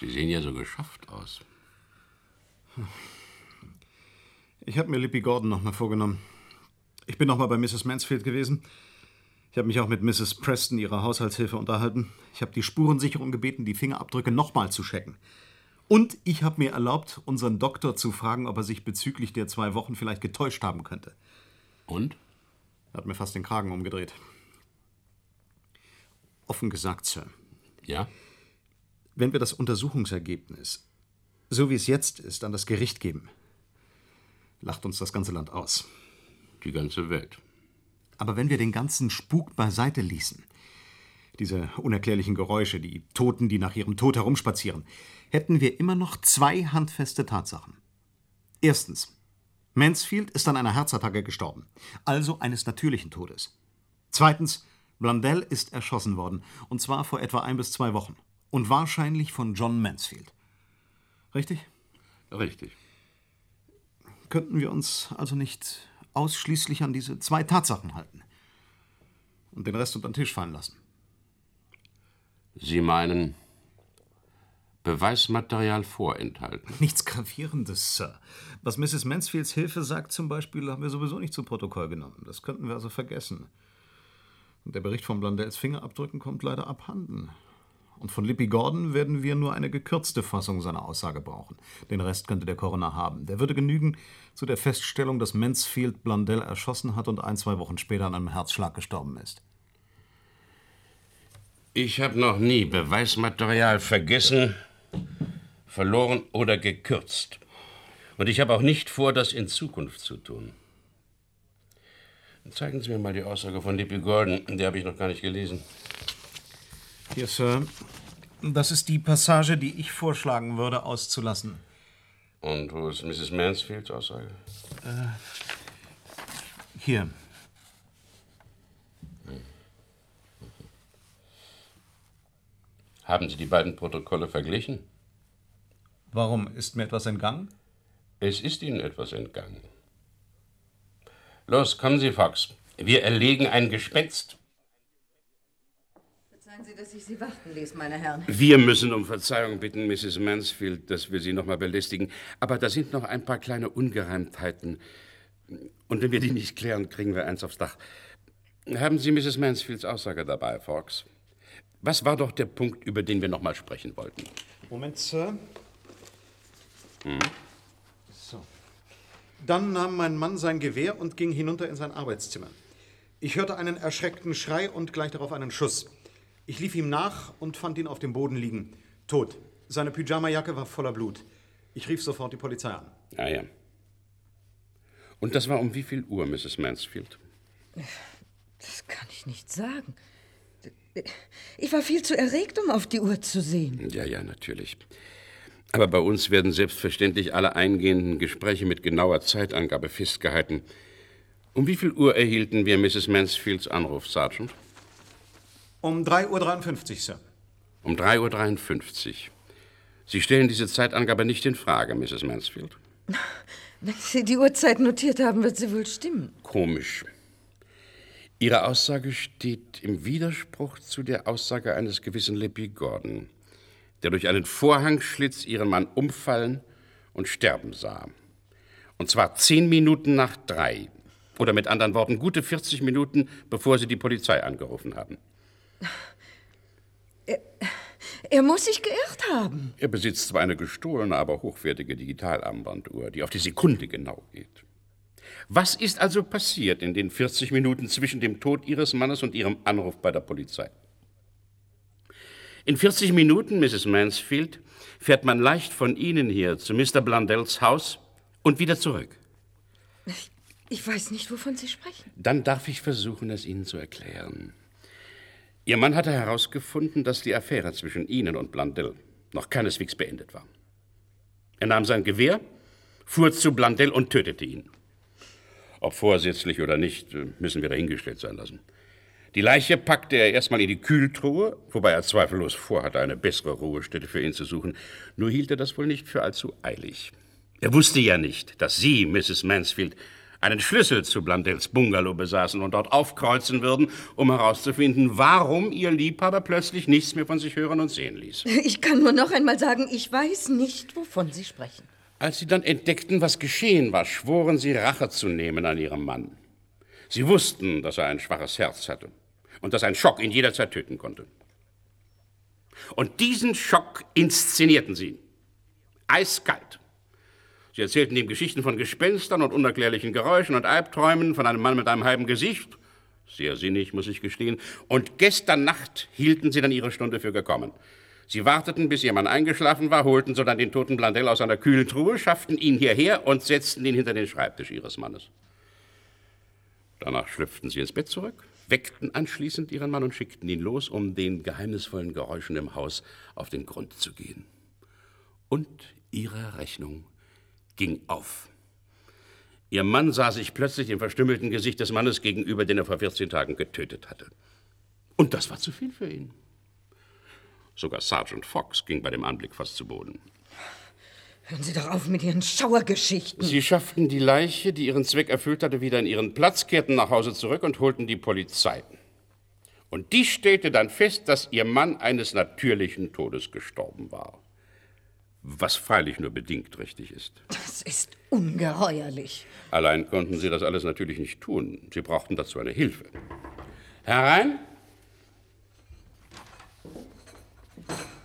Sie sehen ja so geschafft aus. Ich habe mir Lippy Gordon noch mal vorgenommen. Ich bin noch mal bei Mrs. Mansfield gewesen. Ich habe mich auch mit Mrs. Preston, ihrer Haushaltshilfe, unterhalten. Ich habe die Spurensicherung gebeten, die Fingerabdrücke noch mal zu checken. Und ich habe mir erlaubt, unseren Doktor zu fragen, ob er sich bezüglich der zwei Wochen vielleicht getäuscht haben könnte. Und? Er hat mir fast den Kragen umgedreht. Offen gesagt, Sir. Ja? Wenn wir das Untersuchungsergebnis, so wie es jetzt ist, an das Gericht geben, lacht uns das ganze Land aus. Die ganze Welt. Aber wenn wir den ganzen Spuk beiseite ließen, diese unerklärlichen Geräusche, die Toten, die nach ihrem Tod herumspazieren, hätten wir immer noch zwei handfeste Tatsachen. Erstens, Mansfield ist an einer Herzattacke gestorben, also eines natürlichen Todes. Zweitens, Blundell ist erschossen worden, und zwar vor etwa ein bis zwei Wochen. Und wahrscheinlich von John Mansfield. Richtig? Richtig. Könnten wir uns also nicht ausschließlich an diese zwei Tatsachen halten und den Rest unter den Tisch fallen lassen? Sie meinen Beweismaterial vorenthalten? Nichts Gravierendes, Sir. Was Mrs. Mansfields Hilfe sagt zum Beispiel, haben wir sowieso nicht zu Protokoll genommen. Das könnten wir also vergessen. Und der Bericht von Blondells Fingerabdrücken kommt leider abhanden. Und von Lippy Gordon werden wir nur eine gekürzte Fassung seiner Aussage brauchen. Den Rest könnte der Coroner haben. Der würde genügen zu der Feststellung, dass Mansfield Blondell erschossen hat und ein, zwei Wochen später an einem Herzschlag gestorben ist. Ich habe noch nie Beweismaterial vergessen, verloren oder gekürzt. Und ich habe auch nicht vor, das in Zukunft zu tun. Zeigen Sie mir mal die Aussage von Lippy Gordon. Die habe ich noch gar nicht gelesen. Hier, Sir. Das ist die Passage, die ich vorschlagen würde, auszulassen. Und wo ist Mrs. Mansfields Aussage? Äh, hier. Haben Sie die beiden Protokolle verglichen? Warum? Ist mir etwas entgangen? Es ist Ihnen etwas entgangen. Los, kommen Sie, Fox. Wir erlegen ein Gespenst. Verzeihen Sie, dass ich Sie warten ließ, meine Herren. Wir müssen um Verzeihung bitten, Mrs. Mansfield, dass wir Sie noch mal belästigen. Aber da sind noch ein paar kleine Ungereimtheiten. Und wenn wir die nicht klären, kriegen wir eins aufs Dach. Haben Sie Mrs. Mansfields Aussage dabei, Fox? Was war doch der Punkt, über den wir noch mal sprechen wollten? Moment, Sir. Hm? So. Dann nahm mein Mann sein Gewehr und ging hinunter in sein Arbeitszimmer. Ich hörte einen erschreckten Schrei und gleich darauf einen Schuss. Ich lief ihm nach und fand ihn auf dem Boden liegen, tot. Seine Pyjamajacke war voller Blut. Ich rief sofort die Polizei an. Ah ja. Und das war um wie viel Uhr, Mrs. Mansfield? Das kann ich nicht sagen. Ich war viel zu erregt, um auf die Uhr zu sehen. Ja, ja, natürlich. Aber bei uns werden selbstverständlich alle eingehenden Gespräche mit genauer Zeitangabe festgehalten. Um wie viel Uhr erhielten wir Mrs. Mansfields Anruf, Sergeant? Um 3.53 Uhr, Sir. Um 3.53 Uhr. Sie stellen diese Zeitangabe nicht in Frage, Mrs. Mansfield. Wenn Sie die Uhrzeit notiert haben, wird sie wohl stimmen. Komisch. Ihre Aussage steht im Widerspruch zu der Aussage eines gewissen Lippy Gordon, der durch einen Vorhangschlitz ihren Mann umfallen und sterben sah. Und zwar zehn Minuten nach drei. Oder mit anderen Worten, gute 40 Minuten, bevor Sie die Polizei angerufen haben. Er, er muss sich geirrt haben. Er besitzt zwar eine gestohlene, aber hochwertige Digitalarmbanduhr, die auf die Sekunde genau geht. Was ist also passiert in den 40 Minuten zwischen dem Tod Ihres Mannes und Ihrem Anruf bei der Polizei? In 40 Minuten, Mrs. Mansfield, fährt man leicht von Ihnen hier zu Mr. Blundells Haus und wieder zurück. Ich, ich weiß nicht, wovon Sie sprechen. Dann darf ich versuchen, es Ihnen zu erklären. Ihr Mann hatte herausgefunden, dass die Affäre zwischen Ihnen und Blundell noch keineswegs beendet war. Er nahm sein Gewehr, fuhr zu Blundell und tötete ihn. Ob vorsätzlich oder nicht, müssen wir dahingestellt sein lassen. Die Leiche packte er erstmal in die Kühltruhe, wobei er zweifellos vorhatte, eine bessere Ruhestätte für ihn zu suchen. Nur hielt er das wohl nicht für allzu eilig. Er wusste ja nicht, dass Sie, Mrs. Mansfield, einen Schlüssel zu Blundells Bungalow besaßen und dort aufkreuzen würden, um herauszufinden, warum Ihr Liebhaber plötzlich nichts mehr von sich hören und sehen ließ. Ich kann nur noch einmal sagen, ich weiß nicht, wovon Sie sprechen. Als Sie dann entdeckten, was geschehen war, schworen Sie Rache zu nehmen an Ihrem Mann. Sie wussten, dass er ein schwaches Herz hatte und dass ein Schock ihn jederzeit töten konnte. Und diesen Schock inszenierten Sie. Eiskalt. Sie erzählten ihm Geschichten von Gespenstern und unerklärlichen Geräuschen und Albträumen von einem Mann mit einem halben Gesicht. Sehr sinnig, muss ich gestehen. Und gestern Nacht hielten Sie dann Ihre Stunde für gekommen. Sie warteten, bis Ihr Mann eingeschlafen war, holten so dann den toten Blandell aus einer kühlen Truhe, schafften ihn hierher und setzten ihn hinter den Schreibtisch Ihres Mannes. Danach schlüpften Sie ins Bett zurück, weckten anschließend Ihren Mann und schickten ihn los, um den geheimnisvollen Geräuschen im Haus auf den Grund zu gehen. Und Ihre Rechnung ging auf. Ihr Mann sah sich plötzlich im verstümmelten Gesicht des Mannes gegenüber, den er vor 14 Tagen getötet hatte. Und das war zu viel für ihn. Sogar Sergeant Fox ging bei dem Anblick fast zu Boden. Hören Sie doch auf mit Ihren Schauergeschichten. Sie schafften die Leiche, die ihren Zweck erfüllt hatte, wieder in ihren Platz, kehrten nach Hause zurück und holten die Polizei. Und die stellte dann fest, dass ihr Mann eines natürlichen Todes gestorben war. Was freilich nur bedingt richtig ist. Das ist ungeheuerlich. Allein konnten sie das alles natürlich nicht tun. Sie brauchten dazu eine Hilfe. Herein!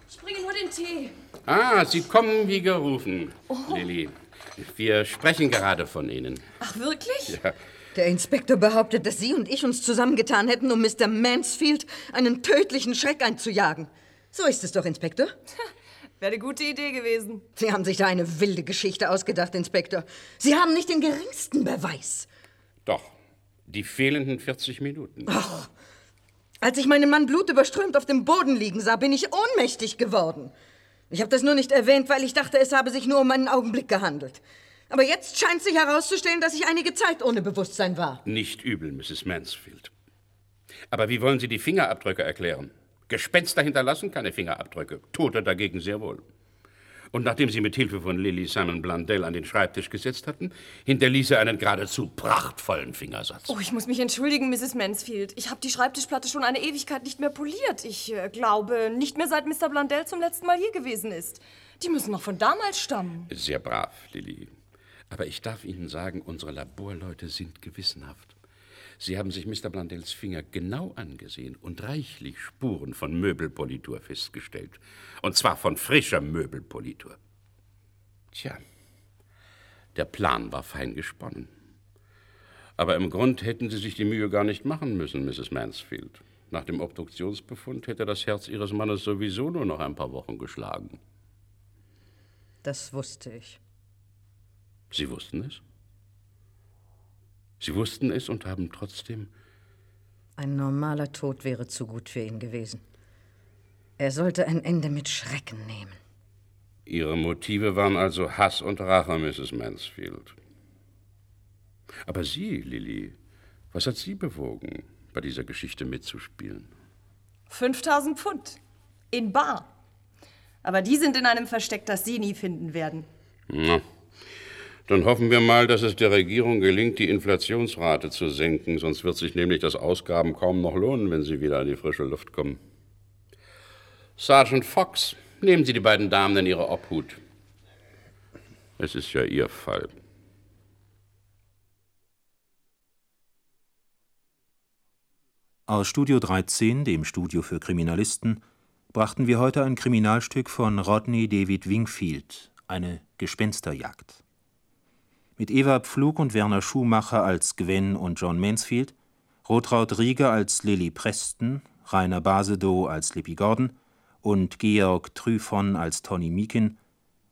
Ich bringe nur den Tee. Ah, Sie kommen wie gerufen, Oh. Lilly. Wir sprechen gerade von Ihnen. Ach, wirklich? Ja. Der Inspektor behauptet, dass Sie und ich uns zusammengetan hätten, um Mr. Mansfield einen tödlichen Schreck einzujagen. So ist es doch, Inspektor. Wäre eine gute Idee gewesen. Sie haben sich da eine wilde Geschichte ausgedacht, Inspektor. Sie haben nicht den geringsten Beweis. Doch, die fehlenden 40 Minuten. Ach, als ich meinen Mann blutüberströmt auf dem Boden liegen sah, bin ich ohnmächtig geworden. Ich habe das nur nicht erwähnt, weil ich dachte, es habe sich nur um einen Augenblick gehandelt. Aber jetzt scheint sich herauszustellen, dass ich einige Zeit ohne Bewusstsein war. Nicht übel, Mrs. Mansfield. Aber wie wollen Sie die Fingerabdrücke erklären? Gespenster hinterlassen keine Fingerabdrücke, Tote dagegen sehr wohl. Und nachdem Sie mit Hilfe von Lily Simon Blundell an den Schreibtisch gesetzt hatten, hinterließ er einen geradezu prachtvollen Fingersatz. Oh, ich muss mich entschuldigen, Mrs. Mansfield. Ich habe die Schreibtischplatte schon eine Ewigkeit nicht mehr poliert. Ich äh, glaube, nicht mehr seit Mr. Blundell zum letzten Mal hier gewesen ist. Die müssen noch von damals stammen. Sehr brav, Lily. Aber ich darf Ihnen sagen, unsere Laborleute sind gewissenhaft. Sie haben sich Mr. Blundells Finger genau angesehen und reichlich Spuren von Möbelpolitur festgestellt. Und zwar von frischer Möbelpolitur. Tja, der Plan war fein gesponnen. Aber im Grund hätten Sie sich die Mühe gar nicht machen müssen, Mrs. Mansfield. Nach dem Obduktionsbefund hätte das Herz Ihres Mannes sowieso nur noch ein paar Wochen geschlagen. Das wusste ich. Sie wussten es? Sie wussten es und haben trotzdem. Ein normaler Tod wäre zu gut für ihn gewesen. Er sollte ein Ende mit Schrecken nehmen. Ihre Motive waren also Hass und Rache, Mrs. Mansfield. Aber Sie, Lily, was hat Sie bewogen, bei dieser Geschichte mitzuspielen? 5000 Pfund. In Bar. Aber die sind in einem Versteck, das Sie nie finden werden. Na, dann hoffen wir mal, dass es der Regierung gelingt, die Inflationsrate zu senken, sonst wird sich nämlich das Ausgaben kaum noch lohnen, wenn Sie wieder an die frische Luft kommen. Sergeant Fox, nehmen Sie die beiden Damen in Ihre Obhut. Es ist ja Ihr Fall. Aus Studio 13, dem Studio für Kriminalisten, brachten wir heute ein Kriminalstück von Rodney David Wingfield, eine Gespensterjagd. Mit Eva Pflug und Werner Schumacher als Gwen und John Mansfield, Rotraud Rieger als Lily Preston, Rainer Basedow als Lippy Gordon und Georg Tryphon als Tony Meakin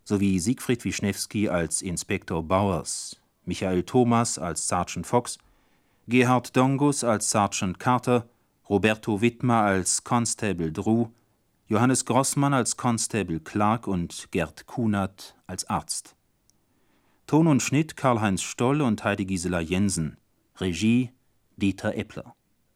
sowie Siegfried Wischnewski als Inspektor Bowers, Michael Thomas als Sergeant Fox, Gerhard Dongus als Sergeant Carter, Roberto Wittmer als Constable Drew, Johannes Grossmann als Constable Clark und Gerd Kunert als Arzt. Ton und Schnitt Karl-Heinz Stoll und Heidi Gisela Jensen. Regie Dieter Eppler.